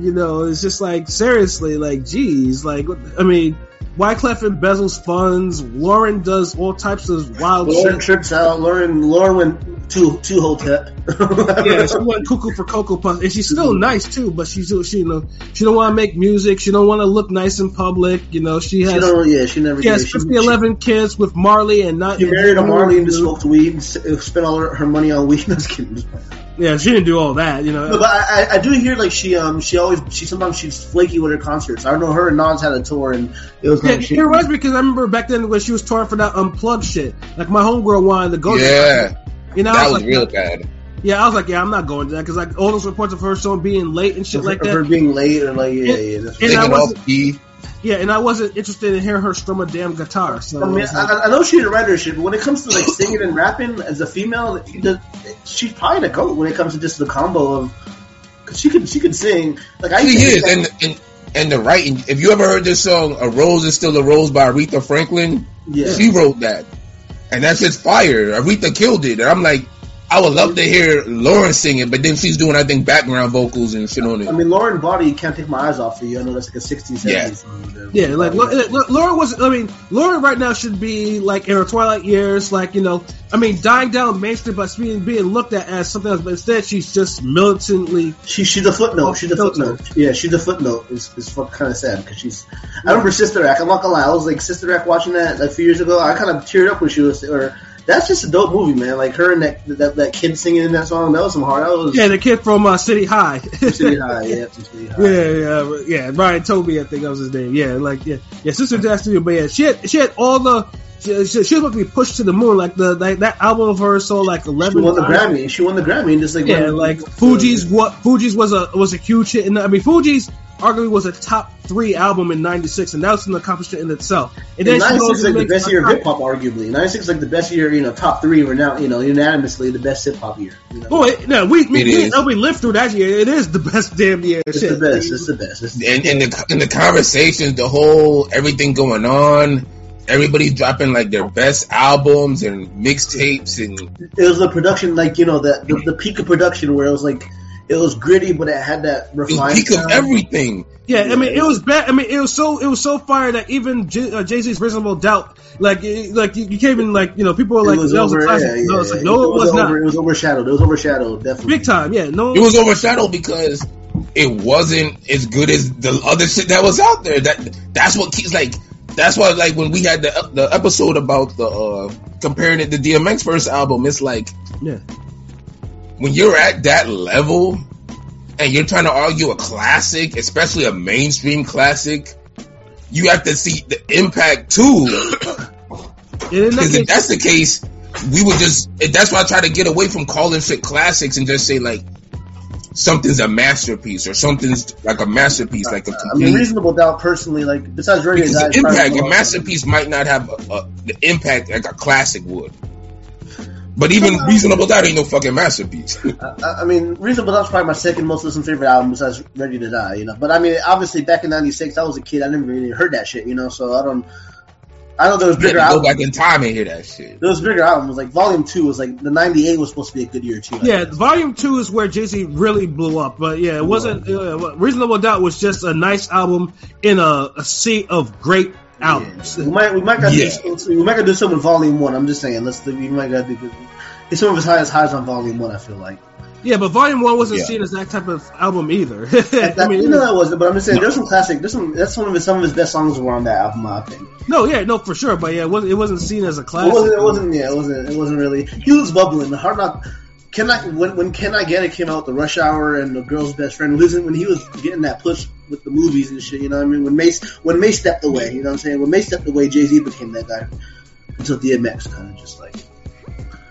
You know, it's just like, seriously, like, geez, like, I mean, Wyclef embezzles funds, Lauren does all types of wild Lauren shit. trips out. Lauren Lauren went to to Hotep. (laughs) Yeah, she went cuckoo for Cocoa Puffs, and she's still mm-hmm. nice too. But she's she you know she don't want to make music. She don't want to look nice in public. You know she She has don't. Yeah, she never. she has did. 50, 11 kids with Marley and not. She married a Marley and just smoked weed and uh, spent all her, her money on weed. (laughs) Just kidding. Just playing. Yeah, she didn't do all that. You know. No, but I, I, I do hear like she um she always she sometimes she's flaky with her concerts. I know her and Nas had a tour and it was Yeah, kind it was because I remember back then when she was touring for that unplugged shit. Like my homegirl wanted to go. to Yeah, you know, I that was was like, real bad. yeah, I was like, yeah, I'm not going to that because like all those reports of her song being late and shit of, like of her that. being late or like yeah yeah. That's And I wasn't- off key. Yeah, and I wasn't interested in hearing her strum a damn guitar. So I mean, like- I, I know she's a writer shit, but when it comes to like singing and rapping as a female, the, she's probably the goat when it comes to just the combo of because she could she could sing like I She used to is, and and and the writing. If you ever heard this song, "A Rose Is Still a Rose" by Aretha Franklin, yeah. she wrote that, and that's just fire. Aretha killed it, and I'm like, I would love to hear Lauren sing it, but then she's doing, I think, background vocals and shit on it. I mean, Lauren Body can't take my eyes off of you. I know that's like a 60s, 70s Yeah. song. Uh, yeah, like Lo- Lo- was. I mean, Lauren right now should be like in her twilight years, like you know. I mean, dying down mainstream but being being looked at as something else, but instead she's just militantly. She, she's a footnote. She's a Filter. footnote. Yeah, she's a footnote. It's, it's kind of sad because she's. I remember Sister Act. I'm not gonna lie. I was like Sister Act watching that like, a few years ago. I kind of teared up when she was. Or that's just a dope movie, man. Like her and that that, that kid singing in that song. That was some hard. That was Yeah, the kid from uh, City High. City High. Yeah, City High. (laughs) Yeah, yeah, yeah. Ryan Toby, I think that was his name. Yeah, like yeah, yeah. Sister Destiny, but yeah, she had she had all the. She, she, she was about to be pushed to the moon. Like the like, that album of hers sold like eleven. She eleven. won the times. Grammy. She won the Grammy and just like Yeah, like Fugees what Fugees was a was a huge hit, and I mean Fugees arguably was a top three album in '96, and that was an accomplishment in itself. And And then 96 goes is like the best year of hip hop, arguably. 96 is like the best year, you know, top three were now, you know, unanimously the best hip hop year. You know? Boy, no, we we, It we, is. we lived through that year. It is the best damn year. it's Shit. the best. It's the best. It's the And in the in the conversations, the whole everything going on, everybody's dropping like their best albums and mixtapes and it was the production, like you know, the, the the peak of production where it was like it was gritty, but it had that it was refined. peak of everything. Yeah, I mean, it was bad. I mean, it was so it was so fire that even J- uh, Jay Z's "Reasonable Doubt," like, it- like you, you can't even like, you know, people were like, it was "That was a classic." Yeah, yeah, no, it's like, yeah. no, it, was, over, not. It was overshadowed. It was overshadowed, definitely. Big time, yeah. No, It was overshadowed because it wasn't as good as the other shit that was out there. That that's what keeps like. That's why like when we had the the episode about the uh, comparing it to DMX first album, it's like yeah. when you're at that level and you're trying to argue a classic, especially a mainstream classic, you have to see the impact too. (coughs) That Because if that's the case, we would just. That's why I try to get away from calling shit classics and just say like something's a masterpiece or something's like a masterpiece, like a I mean, complete. reasonable doubt. Personally, like besides Ready to because Die, the impact, a masterpiece might not have a, a, the impact like a classic would. But even (laughs) reasonable doubt ain't no fucking masterpiece. (laughs) I, I mean, Reasonable Doubt's probably my second most listened favorite album besides Ready to Die, you know. But I mean, obviously back in '96, I was a kid. I never really heard that shit, you know. So I don't. I know there was You bigger to go back in time and hear that shit. There was bigger albums. Like Volume Two was like the '98 was supposed to be a good year too. I Yeah, guess. Volume Two is where Jay Z really blew up. But yeah, it wasn't. Uh, Reasonable Doubt was just a nice album in a, a sea of great albums. We might we might got Yeah. do, we might got do something with Volume One. I'm just saying. Let's do, we might got do. It's some of his highest highs on Volume One. I feel like. Yeah, but Volume One wasn't Yeah. seen as that type of album either. (laughs) That, I mean, you know that wasn't, but I'm just saying there's some classic. There's some. That's one of his some of his best songs were on that album. I think. no, yeah, no, for sure. But yeah, it wasn't, it wasn't seen as a It classic. wasn't. It wasn't. Yeah, it wasn't. It wasn't really. He was bubbling. The Hard Knock. Can I when when Can I Get It came out, the Rush Hour and the Girl's Best Friend. Listen, when he was getting that push with the movies and shit, you know what I mean? When Mase when Mase stepped away, you know what I'm saying? When Mase stepped away, Jay Z became that guy. Until DMX kind of just like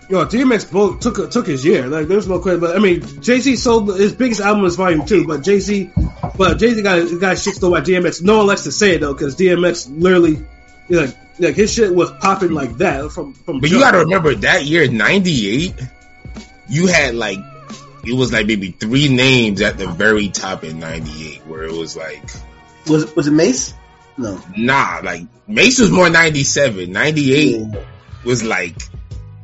Yo, DMX both took took his year. Like, there's no question. But I mean, Jay Z sold his biggest album is Volume Two. But Jay Z, but Jay Z got got shit stole by DMX. No one likes to say it though, because DMX literally, you know, like, like his shit was popping like that from from. But you gotta remember that year, '98, you had like it was like maybe three names at the very top in '98, where it was like, was was it Mase? No. nah, like Mase was more '97. '98 Yeah. was like,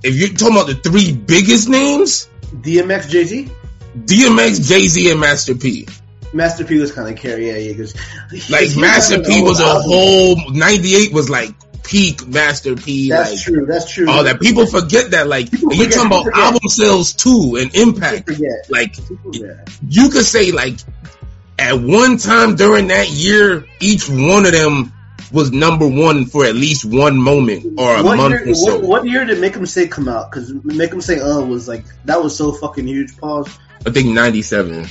if you're talking about the three biggest names, DMX, Jay Z, DMX, Jay Z, and Master P. Master P was kind of carry. Yeah, yeah. Because (laughs) Like Master P was a whole '98 was like peak Master P. That's like, true. That's true. All that people forget that like People you're forget, talking about forget. album sales too and impact. Like you could say like at one time during that year, each one of them was number one for at least one moment or a What month year, or so. what, what year did Make 'Em Say come out? Because Make 'Em Say Uh was like that was so fucking huge. Pause. I think ninety seven.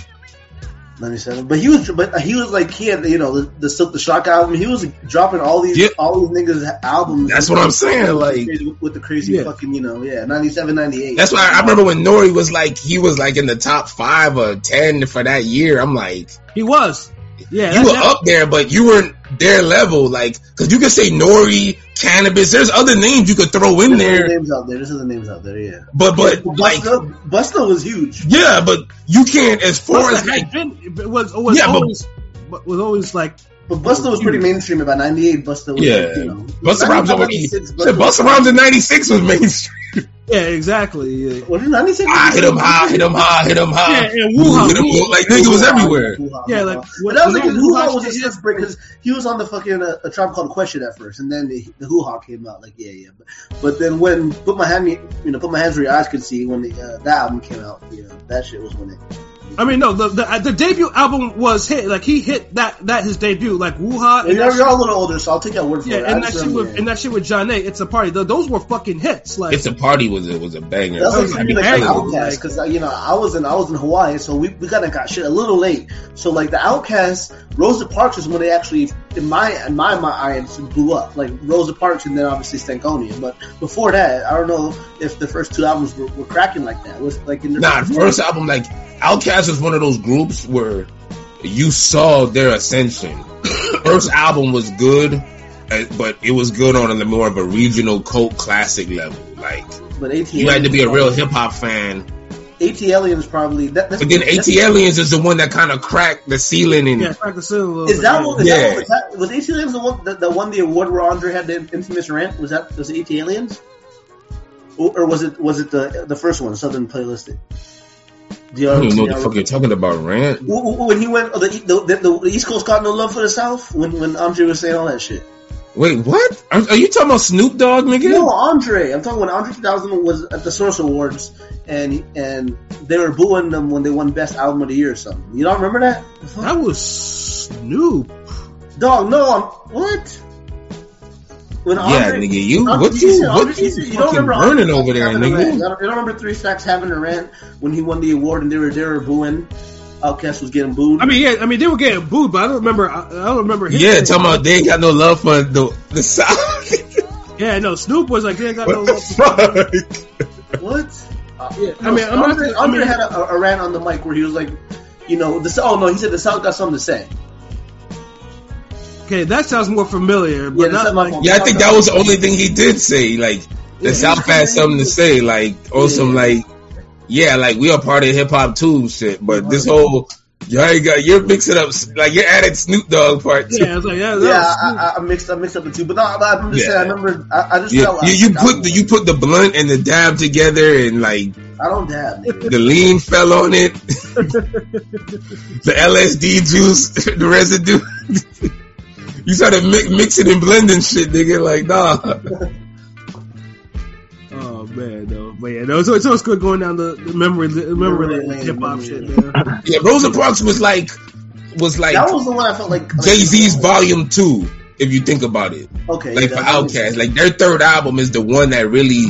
97. But he was, but he was like he had, you know, the, the Silk the Shock album. He was dropping all these, Yep. all these niggas albums. That's what I'm saying, like- with, with the crazy Yeah. fucking, you know, yeah, 97, 98. That's why I remember when Nori was like he was like in the top five or ten for that year. I'm like, he was. Yeah, you were up there, but you weren't their level. Like, cause you could say Nori, cannabis. There's other names you could throw in There's there, names out there. There's other names out there. Yeah. but but like Busta, Busta was huge. yeah, but you can't as far Busta as like been- it was, was Yeah, but- was always like But Busta was pretty mainstream. About 98, Busta was, Yeah. you know. Busta Rhymes already. 96, Busta Rhymes in '96 was mainstream. yeah, exactly. Yeah. Was it 96? I hit him high, hit him high, hit him high. Yeah, and Wuhan. Hit 'em low. like nigga was everywhere. Yeah, like, what, that was like when the Hoo Hoo Ha Ha was a shit stiff break because he was on the fucking uh, a tribe called Question at first, and then the, the Hoo Ha came out. Like yeah, yeah. But, but then when put my hand, you know, put my hands where your eyes could see when the, uh, that album came out, you know, that shit was when it. I mean, no, the, the the debut album was hit. Like he hit that that his debut. Like Wuha And and you're, you're a little older, so I'll take that word for yeah, it. I and that just shit with and that shit with Zhané It's a party. Th- Those were fucking hits. Like It's a party was a was a banger. That's like, was something like like banging, Outkast because uh, you know I was in I was in Hawaii, so we, we kind of got shit a little late. So like the Outkast, Rosa Parks is when they actually in my in my my eyes blew up. Like Rosa Parks and then obviously Stankonia. But before that, I don't know if the first two albums were, were cracking like that. Was like in the Nah, first album like Outkast is one of those groups where you saw their ascension. (coughs) first album was good, uh, but it was good on a more of a regional cult classic level. Like but you had to be a real hip hop fan. ATLiens probably that, that's, But then ATLiens is the one that kind of cracked the ceiling and yeah, crack the seal a Is bit, that yeah. one? Is Yeah. that one was, that, was ATLiens the one that, that won the award where Andre had the infamous rant? Was that was it ATLiens, or, or was it was it the the first one Southernplayalistic? Do you I don't even know what the y'all- fuck you're talking about, Rant. W- w- When he went, oh, the, the, the, the East Coast got no love for the South. When when Andre was saying all that shit. Wait, what? Are, are you talking about Snoop Dogg, nigga? No, Andre. I'm talking when Andre 2000 was at the Source Awards, and and they were booing them when they won Best Album of the Year or something. You don't remember that? That was Snoop. Dog, no. I'm, what? When yeah, nigga, you Andre- what you what you you don't remember burning Andre over there, having a rant? nigga? You don't, you don't remember Three Stacks having a rant when he won the award and they were they were booing. Outkast was getting booed. I mean, yeah, I mean they were getting booed, but I don't remember. I, I don't remember. his Yeah, talking about they ain't got no love for the the South. (laughs) Yeah, no, Snoop was like they ain't got no. what the love- fuck? What? Uh, Yeah, I no, mean, I'm not- Andre, I Andre mean- had a, a rant on the mic where he was like, you know, the oh no, he said the South got something to say. Okay, that sounds more familiar, Yeah, but that's not not like. Yeah, I think that was the only thing he did say. Like the Yeah. South had something to say. Like or some like, yeah, like we are part of hip hop too, shit. But this whole y'all ain't got you're mixing up like you're adding Snoop Dogg part too. Yeah, it's like yeah, Yeah, was I, I, I mixed I mixed up the two, but no, I'm just Yeah. saying. I remember. I, I just You, felt you, like you I put the you put the blunt and the dab together and like I don't dab. nigga. the lean fell on it, (laughs) the LSD juice, (laughs) the residue. (laughs) you started mi- mixing and blending shit, nigga. Like nah. Oh man, though. But yeah, Yeah, no, it's, it's always good going down the, the memory the memory Memory lane lane, hip hop memory shit. lane. Man. (laughs) Yeah, Rosa Parks was like was like That was the one I felt like, like Jay Z's Volume Two. If you think about it, Okay, like yeah, for that was- Outkast, like their third album is the one that really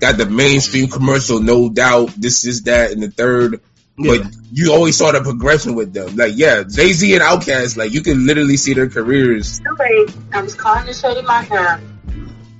got the mainstream commercial, no doubt. This is that, and the third. Yeah. But you always saw the progression with them. Like, yeah, Jay Z and Outkast, like you can literally see their careers. Wait, I was calling to show you my hair.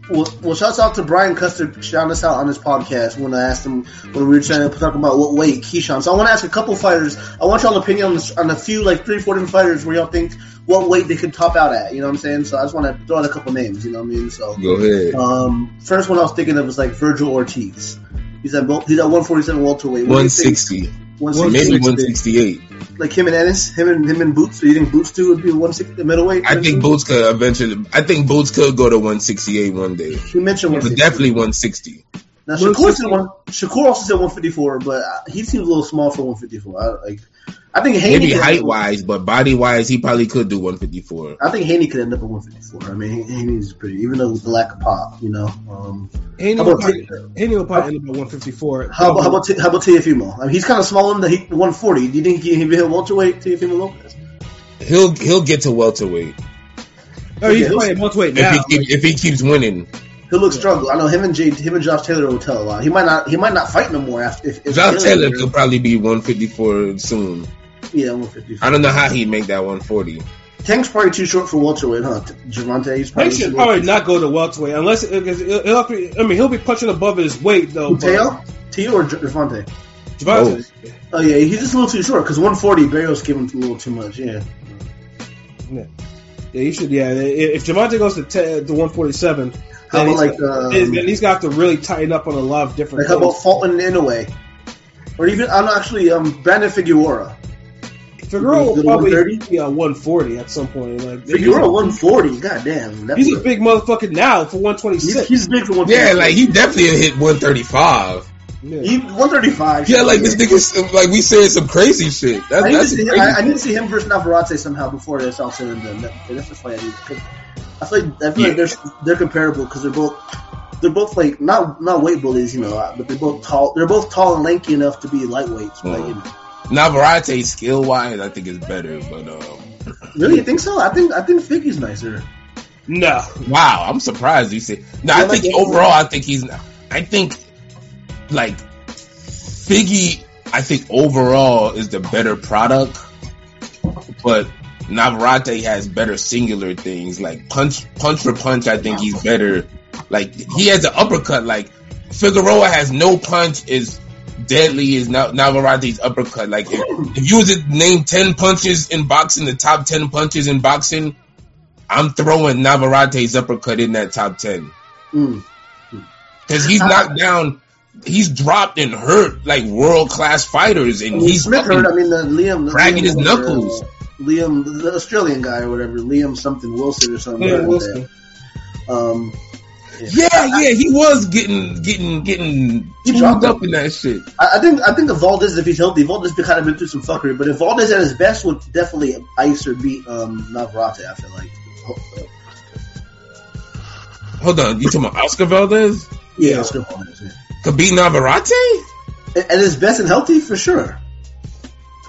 Well, well, shouts out to Brian Custer shouting us out on his podcast when I asked him when we were trying to talk about what weight Keyshawn. So I want to ask a couple fighters. I want y'all opinion on, this, on a few like three, four different fighters where y'all think what weight they could top out at. You know what I'm saying? So I just want to throw out a couple names. You know what I mean? So Go ahead. um, first one I was thinking of was like Vergil Ortiz. He's at both, he's at 147 welterweight. What do you think? 160, 160. maybe 168. Like him and Ennis, him and him and Boots. So you think Boots too would be 160 the middleweight? I think Boots could eventually. I think Boots could go to 168 one day. He mentioned But 160. definitely 160. Now Shakur said one. Shakur also said 154, but uh, he seems a little small for 154. I, like, I think Haney. Maybe height wise, but body wise, he probably could do 154. I think Haney could end up at 154. I mean, Haney's pretty, even though with the lack of pop, you know. Um, Haney How will about probably, Haney will probably end up at 154. how, about- how about T- how about Teofimo? I mean, he's kind of small in the he, 140. Do you think he can be a welterweight, Teofimo Lopez? He'll he'll get to welterweight Oh, he's Yeah, probably at welterweight if now. he keep, if he keeps winning. He'll look struggle. I know him and Jay, him and Josh Taylor will tell a lot. He might not. He might not fight no more after. If, if Josh Taylor could probably be 154 soon. Yeah, 154. I don't know how he'd make that 140. Tank's probably too short for welterweight, huh? Gervonta, he's He should too probably not go to welterweight unless because he'll, he'll be, I mean he'll be punching above his weight though. but- Teo, Teo or Gervonta? Gervonta. Oh yeah, he's just a little too short because 140 Barrios gave him a little too much. Yeah, Yeah, yeah he should. Yeah, if Gervonta goes to te- to 147, How then, about he's, like, um, then then he's got to really tighten up on a lot of different. like how about things. Fulton in a way, or even I'm actually um Brandon Figueroa. Figueroa will probably 130? be on 140 at some point. Like Figueroa 140. God damn, he's, a, a big motherfucker now for 126. He's, he's big for 140. Yeah, like he definitely hit 135. yeah. He, 135. Yeah, like this nigga, like we said some crazy shit. That's, I need, to that's see, crazy. I, I need to see him versus Navarrete somehow before this all said and done. That's the fight I need. 'cause I feel like, I feel like they're they're comparable because they're both they're both like not not weight bullies, you know, but they're both tall. They're both tall and lanky enough to be lightweights. But, Mm. you know. Navarrete skill wise, I think is better, but um, Really, you think so? I think I think Figgy's nicer. No, wow, I'm surprised you said. No, Yeah, I think like- overall, I think he's. I think like Figgy, I think overall is the better product, but Navarrete has better singular things like punch, punch for punch. I think he's better. Like he has an uppercut. Like Figueroa has no punch is deadly is now Navarrete's uppercut. Like if, if you was to name ten punches in boxing, the top ten punches in boxing, I'm throwing Navarrete's uppercut in that top ten Mm. because he's knocked down. He's dropped and hurt like world class fighters, and I mean, he's Smith hurt. I mean, the Liam, Liam, his uh, knuckles. Liam, the Australian guy or whatever, Liam something Wilson or something. Yeah, Wilson. Um, Yeah, yeah, he was getting getting getting He tuned dropped up in that shit. I, I think I think if Valdez, if he's healthy, Valdez be kind of been through some fuckery. But if Valdez at his best, would definitely ice or beat um, Navarrete. I feel like. Hold on, you talking about Oscar Valdez? Yeah, let's Valdez. Yeah. Could beat Navarrete? At at his best and healthy, for sure.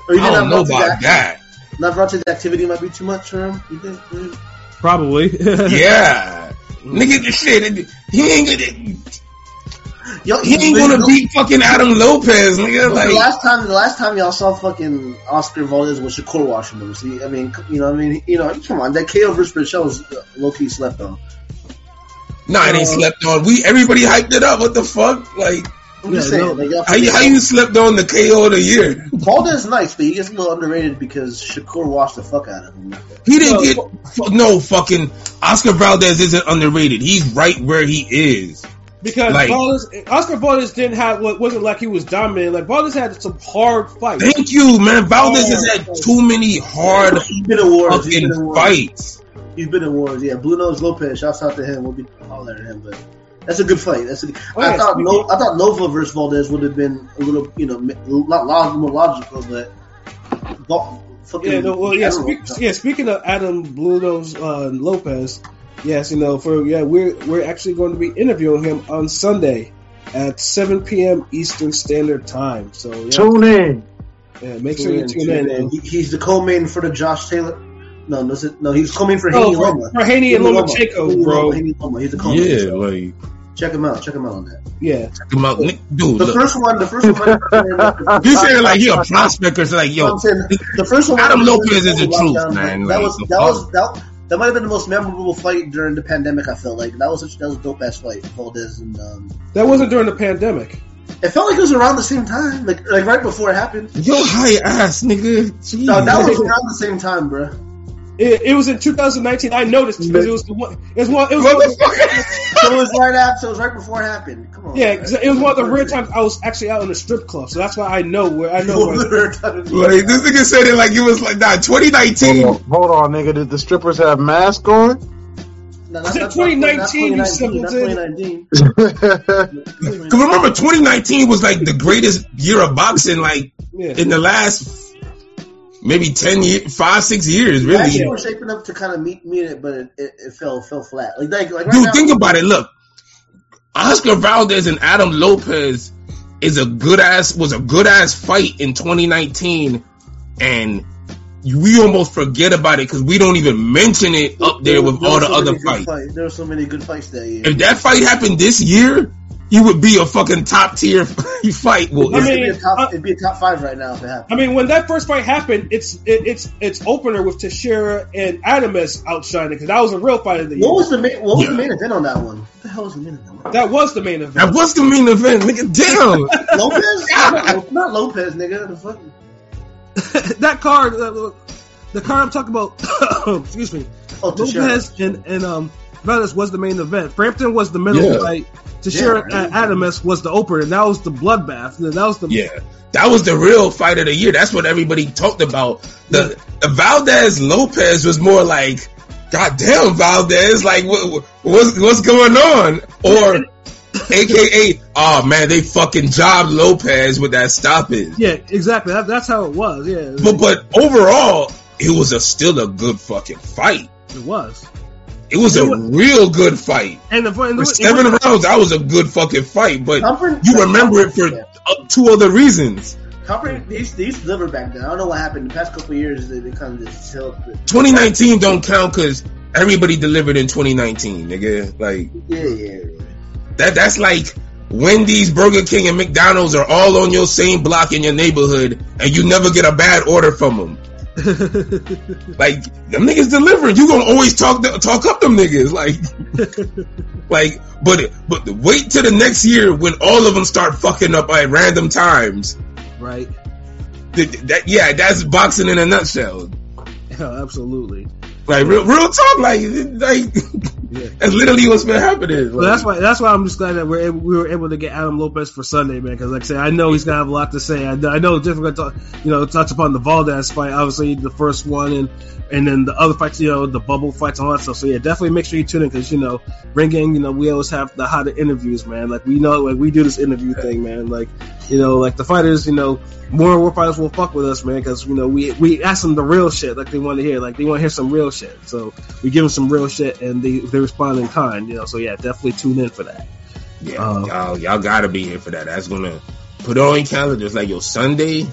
Or you I don't know Navarrete's about act- that. Navarrete's activity might be too much for him. You think? Probably. (laughs) Yeah, nigga, mm. the shit. He ain't gonna. Yo, He ain't mm. gonna beat fucking Adam Lopez, nigga. the Like, last time, the last time y'all saw fucking Oscar Valdez was Shakur Washington. See, I mean, you know, I mean, you know, come on, that KO versus Berchelt was uh, low key slept on. nah, it ain't Uh, slept on. We everybody hyped it up. What the fuck? Like, I'm just saying, no. like, how you how you slept on the KO of the year? Valdez is nice, but he gets a little underrated because Shakur washed the fuck out of him. He didn't No, get fu- no fucking Oscar Valdez isn't underrated. He's right where he is. because Like- Valdez, Oscar Valdez didn't have what wasn't like he was dominant. Like Valdez had some hard fights. Thank you, man. Valdez has oh, had too many hard He's been in wars. He's been in fucking wars. fights. He's been in wars. Yeah, Blue Nose Lopez. Shouts out to him. We'll be hollering at him, but that's a good fight. That's a, Oh, I yeah, thought speaking- no, I thought Nova versus Valdez would have been a little, you know, not log- more logical, but Val- fucking. Yeah, no, well, yeah. Speak, yeah. Speaking of Adam Blue Nose uh, Lopez, yes, you know, for yeah, we're we're actually going to be interviewing him on Sunday. at 7 p.m. Eastern Standard Time. So yeah, Tune in. yeah make sure you tune in. And, He, he's the co-main for the Josh Taylor. No, no, no, he's co-main for oh, Haney Loma. for Haney and Lomachenko, bro. Haney Loma. He's the co-main. Yeah, So like check him out. Check him out on that. Yeah, come out, dude. The Look, first one, the first one. (laughs) you saying like he a prospect or something, like yo? I'm saying the first one. Adam Lopez is the Lockdown, truth, man. That Like, was the that was that. That might have been the most memorable fight during the pandemic. I felt like that was such, that was a dope ass fight. Valdez and um, that wasn't during the pandemic. it felt like it was around the same time, like like right before it happened. Yo, high ass nigga. Jeez. No, that was around the same time, bro. It, it was in 2019. I noticed because it was the one. It was one. It was one of the, Motherfucker. (laughs) So it was right after. So it was right before it happened. Come on. yeah, man. 'cause it was one of the rare times I was actually out in a strip club. So that's why I know where I know (laughs) where. Like this nigga said it like it was like nah, 2019. Hold on, hold on, nigga. Did the strippers have masks on? No, Is it 2019, you That's simpleton? 2019. (laughs) Cause remember 2019 was like the greatest year of boxing like Yeah. in the last maybe 10 years, five, six years, really. we were shaping up to kind of meet meet it, but it, it, it fell fell flat. Like like, like right Dude, now, think about it. Look, Oscar Valdez and Adam Lopez is a good ass was a good ass fight in 2019, and we almost forget about it because we don't even mention it up there with There all the so other fights. There were so many good fights that year. If that fight happened this year, he would be a fucking top tier (laughs) fight. Well, I it'd, be a top, uh, it'd be a top five right now if it happened. I mean, when that first fight happened, it's it, it's it's opener with Teixeira and Adames outshining because that was a real fight of the year. what was the main, what was Yeah. the main event on that one? What the hell was the main event? that was the main event. that was the main event, nigga. Damn. (laughs) Lopez? not, not Lopez, nigga. The fuck? (laughs) that card, uh, the card I'm talking about. (coughs) excuse me. Oh, Lopez and and um Valdez was the main event. Frampton was the middle Yeah. fight. Teixeira Yeah. and Adames was the opener, and that was the bloodbath. And That was the Yeah, that was the real fight of the year. That's what everybody talked about. The, the Valdez Lopez was more like, God damn, Valdez, like what, what's what's going on? Or, (laughs) AKA, oh man, they fucking job Lopez with that stoppage. yeah, exactly. That, that's how it was. Yeah, But but overall, it was a still a good fucking fight. it was. It was a real good fight. And the, and the For seven was- rounds, that was a good fucking fight. But Comfort- you remember it for Yeah. uh, two other reasons. Comfort, they, used, they used to deliver back then. I don't know what happened. The past couple of years, they, they kind of just held. 2019 don't count because everybody delivered in 2019, nigga. Like Yeah, yeah. that. That's like Wendy's, Burger King, and McDonald's are all on your same block in your neighborhood, and you never get a bad order from them. (laughs) Like them niggas delivering, you gonna always talk talk up them niggas. Like, (laughs) like, but but wait till the next year when all of them start fucking up at random times. right. Th- That, yeah, that's boxing in a nutshell. (laughs) Yeah, absolutely. Like real, real talk. Like, like Yeah. that's literally what's been happening. But that's why that's why I'm just glad that we're able, we were able to get Adam Lopez for Sunday, man. Because like I said, I know he's gonna have a lot to say. I, know- I know difficult to you know touch upon the Valdez fight, obviously the first one, and and then the other fights, you know, the bubble fights and all that stuff. So yeah, definitely make sure you tune in because you know, Ring Gang, you know, we always have the hotter interviews, man. Like we know, like we do this interview thing, man. Like you know, like the fighters, you know, more and more fighters will fuck with us, man, because you know we we ask them the real shit, like they want to hear, like they want to hear some real shit. So we give them some real shit, and they they respond in kind, you know. So yeah, definitely tune in for that. Yeah, Uh, y'all, y'all gotta be here for that. That's gonna put on your calendars. Like your Sunday.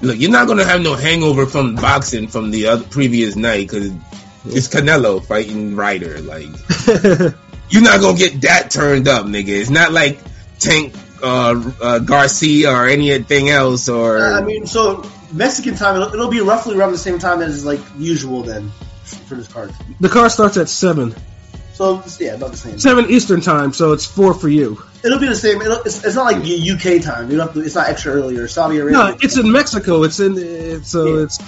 Look, you're not gonna have no hangover from boxing from the other previous night because it's Canelo fighting Ryder. Like (laughs) you're not gonna get that turned up, nigga. It's not like Tank uh, uh, Garcia or anything else. Or I mean, so Mexican time, it'll, it'll be roughly around the same time as like usual then for this card. The card starts at seven, So it's- yeah, about the same. seven Eastern time, so it's four for you. It'll be the same. It'll, it's, it's not like UK time. You don't have to, it's not extra earlier. Saudi Arabia. No, it's in Mexico. It's in it's, so Yeah. it's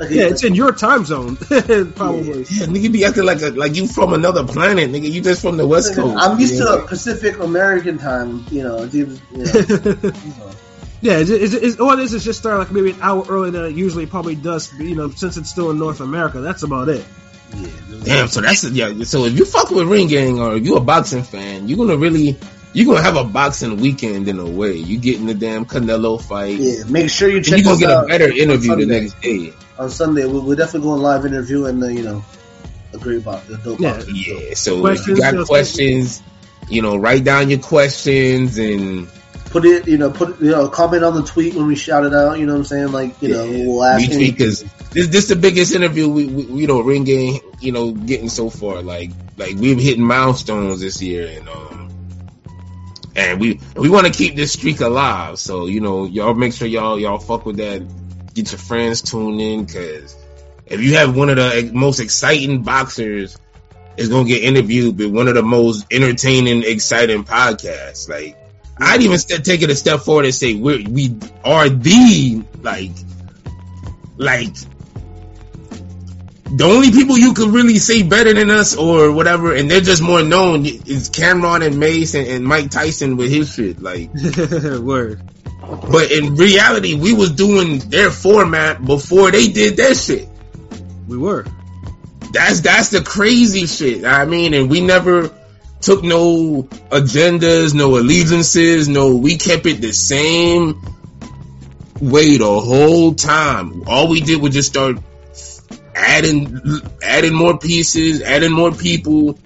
like, yeah, it's in your time zone (laughs) probably. yeah, nigga be acting like a, like you from another planet, nigga. You just from the West Coast. I'm used Yeah. to Pacific American time. You know, it's even- you know. (laughs) Yeah, it's, it's, it's, all it is is just start like maybe an hour earlier than it usually probably does. You know, since it's still in North America, that's about it. Damn, so that's yeah. So if you fuck with Ring Gang or if you a boxing fan, you're gonna really you're gonna have a boxing weekend in a way. You getting the damn Canelo fight. Yeah, make sure you check. You're gonna us get a better interview the next day. on Sunday. We'll, we'll definitely go on live interview and uh, you know, a great box, a dope Yeah. Yeah. So if you got questions, you know, write down your questions and Put it, you know, put you know, comment on the tweet when we shout it out. You know what I'm saying? Like, you know, we'll ask. any- because this this the biggest interview we, we you know Ring Gang you know getting so far. Like like we've hitting milestones this year and um and we we want to keep this streak alive. So you know y'all make sure y'all y'all fuck with that. Get your friends tuned in because if you have one of the most exciting boxers is gonna get interviewed with one of the most entertaining exciting podcasts. Like I'd even st- take it a step forward and say we we are the like like the only people you could really say better than us or whatever, and they're just more known is Cam'ron and Mase and, and Mike Tyson with his shit. Like, (laughs) Word. but in reality, we was doing their format before they did their shit. We were. That's that's the crazy shit. I mean, and we never took no agendas, no allegiances, no. We kept it the same way the whole time. All we did was just start adding adding more pieces, adding more people,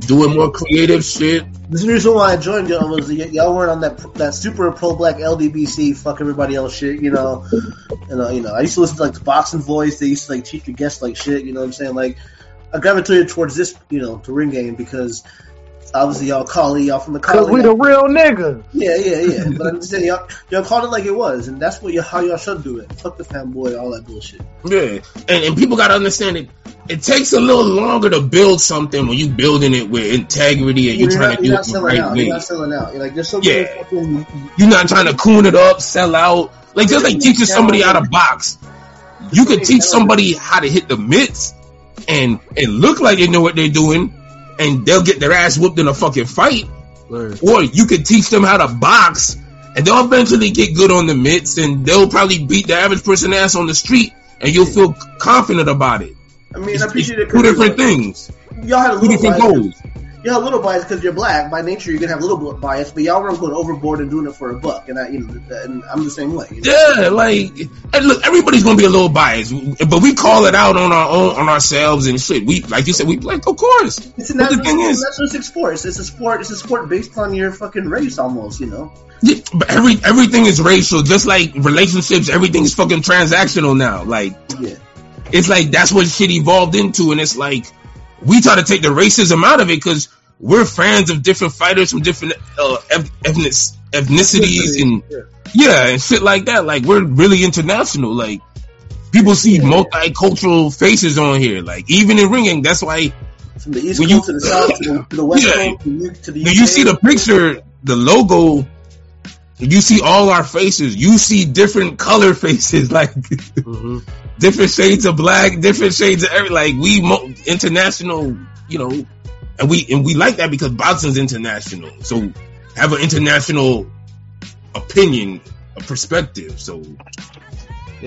doing more creative shit. This is the reason why I joined y'all was y'all weren't on that that super pro black LDBC fuck everybody else shit, you know. And uh, you know, I used to listen to like the boxing voice. They used to like teach your guests like shit. You know what I'm saying? Like, I gravitated towards this, you know, to Ring Gang because obviously y'all call y'all from the college. Cause college. we the real niggas. Yeah, yeah, yeah. But I'm just saying y'all y'all called it like it was, and that's what you how y'all should do it. Fuck the fanboy, all that bullshit. Yeah, and, and people gotta understand it. It takes a little longer to build something when you building it with integrity and you're, You're trying not, to do you're it not the selling right out. way. You're not selling out. You're like there's so Yeah. fucking You're not trying to coon it up, sell out. Like just like teaching somebody out of box. You could teach somebody how to hit the mitts and and look like they know what they're doing, and they'll get their ass whooped in a fucking fight. Word. Or you could teach them how to box, and they'll eventually get good on the mitts, and they'll probably beat the average person ass on the street, and you'll feel confident about it. I mean, It's, I appreciate it. two different things, Y'all had a two different bias. goals. You have a little bias because you're black. By nature, you're gonna have a little bit bias, but y'all weren't going overboard and doing it for a buck. And I, you know, and I'm the same way. You know? Yeah, like, look, everybody's gonna be a little biased, but we call it out on our own, on ourselves and shit. We, like you said, we like, of course. It's a But the thing is, naturalistic sport. It's, it's a sport. It's a sport based on your fucking race, almost. You know. Yeah, but every everything is racial, just like relationships. Everything's fucking transactional now. Like Yeah. it's like that's what shit evolved into, and it's like we try to take the racism out of it because we're fans of different fighters from different uh, ethnic ethnicities and yeah, and shit like that. Like we're really international. Like people see multicultural faces on here. Like even in ringing, that's why From the east When coast you- to the south to the, to the west Yeah. coast to, the to the UK. you see the picture, the logo. You see all our faces. You see different color faces, (laughs) like Mm-hmm. different shades of black, different shades of every. Like we mo- international, you know, and we and we like that because boxing's international. So have an international opinion, a perspective. So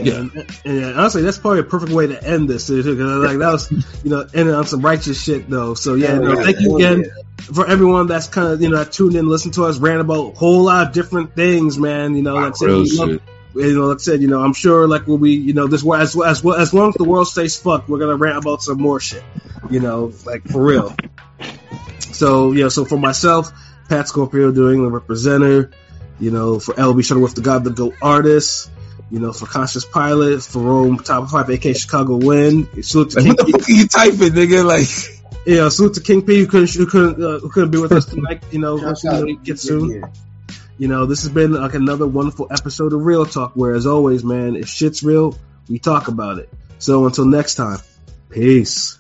Yeah. And, and honestly, that's probably a perfect way to end this. Because like that was, you know, ending on some righteous shit though. So yeah, Oh, no, yeah. thank you again yeah. for everyone that's kind of you know tuned in, listened to us, rant about a whole lot of different things, man. You know, like said, we love- shit. you know, like I said, you know, I'm sure like we'll be, you know, this as as well as long as the world stays fucked, we're gonna rant about some more shit. You know, like for real. So yeah, so for myself, Pat Scorpio, New England representative. You know, for LB Shuttleworth, the God, the Go artist. You know, for Conscious Pilot, for Rome, Top Five, AK Chicago Win. Salute to Like, King what (laughs) the P. fuck are you typing, nigga? Like, Yeah, salute to King P who couldn't who couldn't uh, who couldn't be with us tonight. You know, Shout hopefully out. he gets Yeah, soon. yeah. You know, this has been like another wonderful episode of Real Talk, where as always, man, if shit's real, we talk about it. So until next time, peace.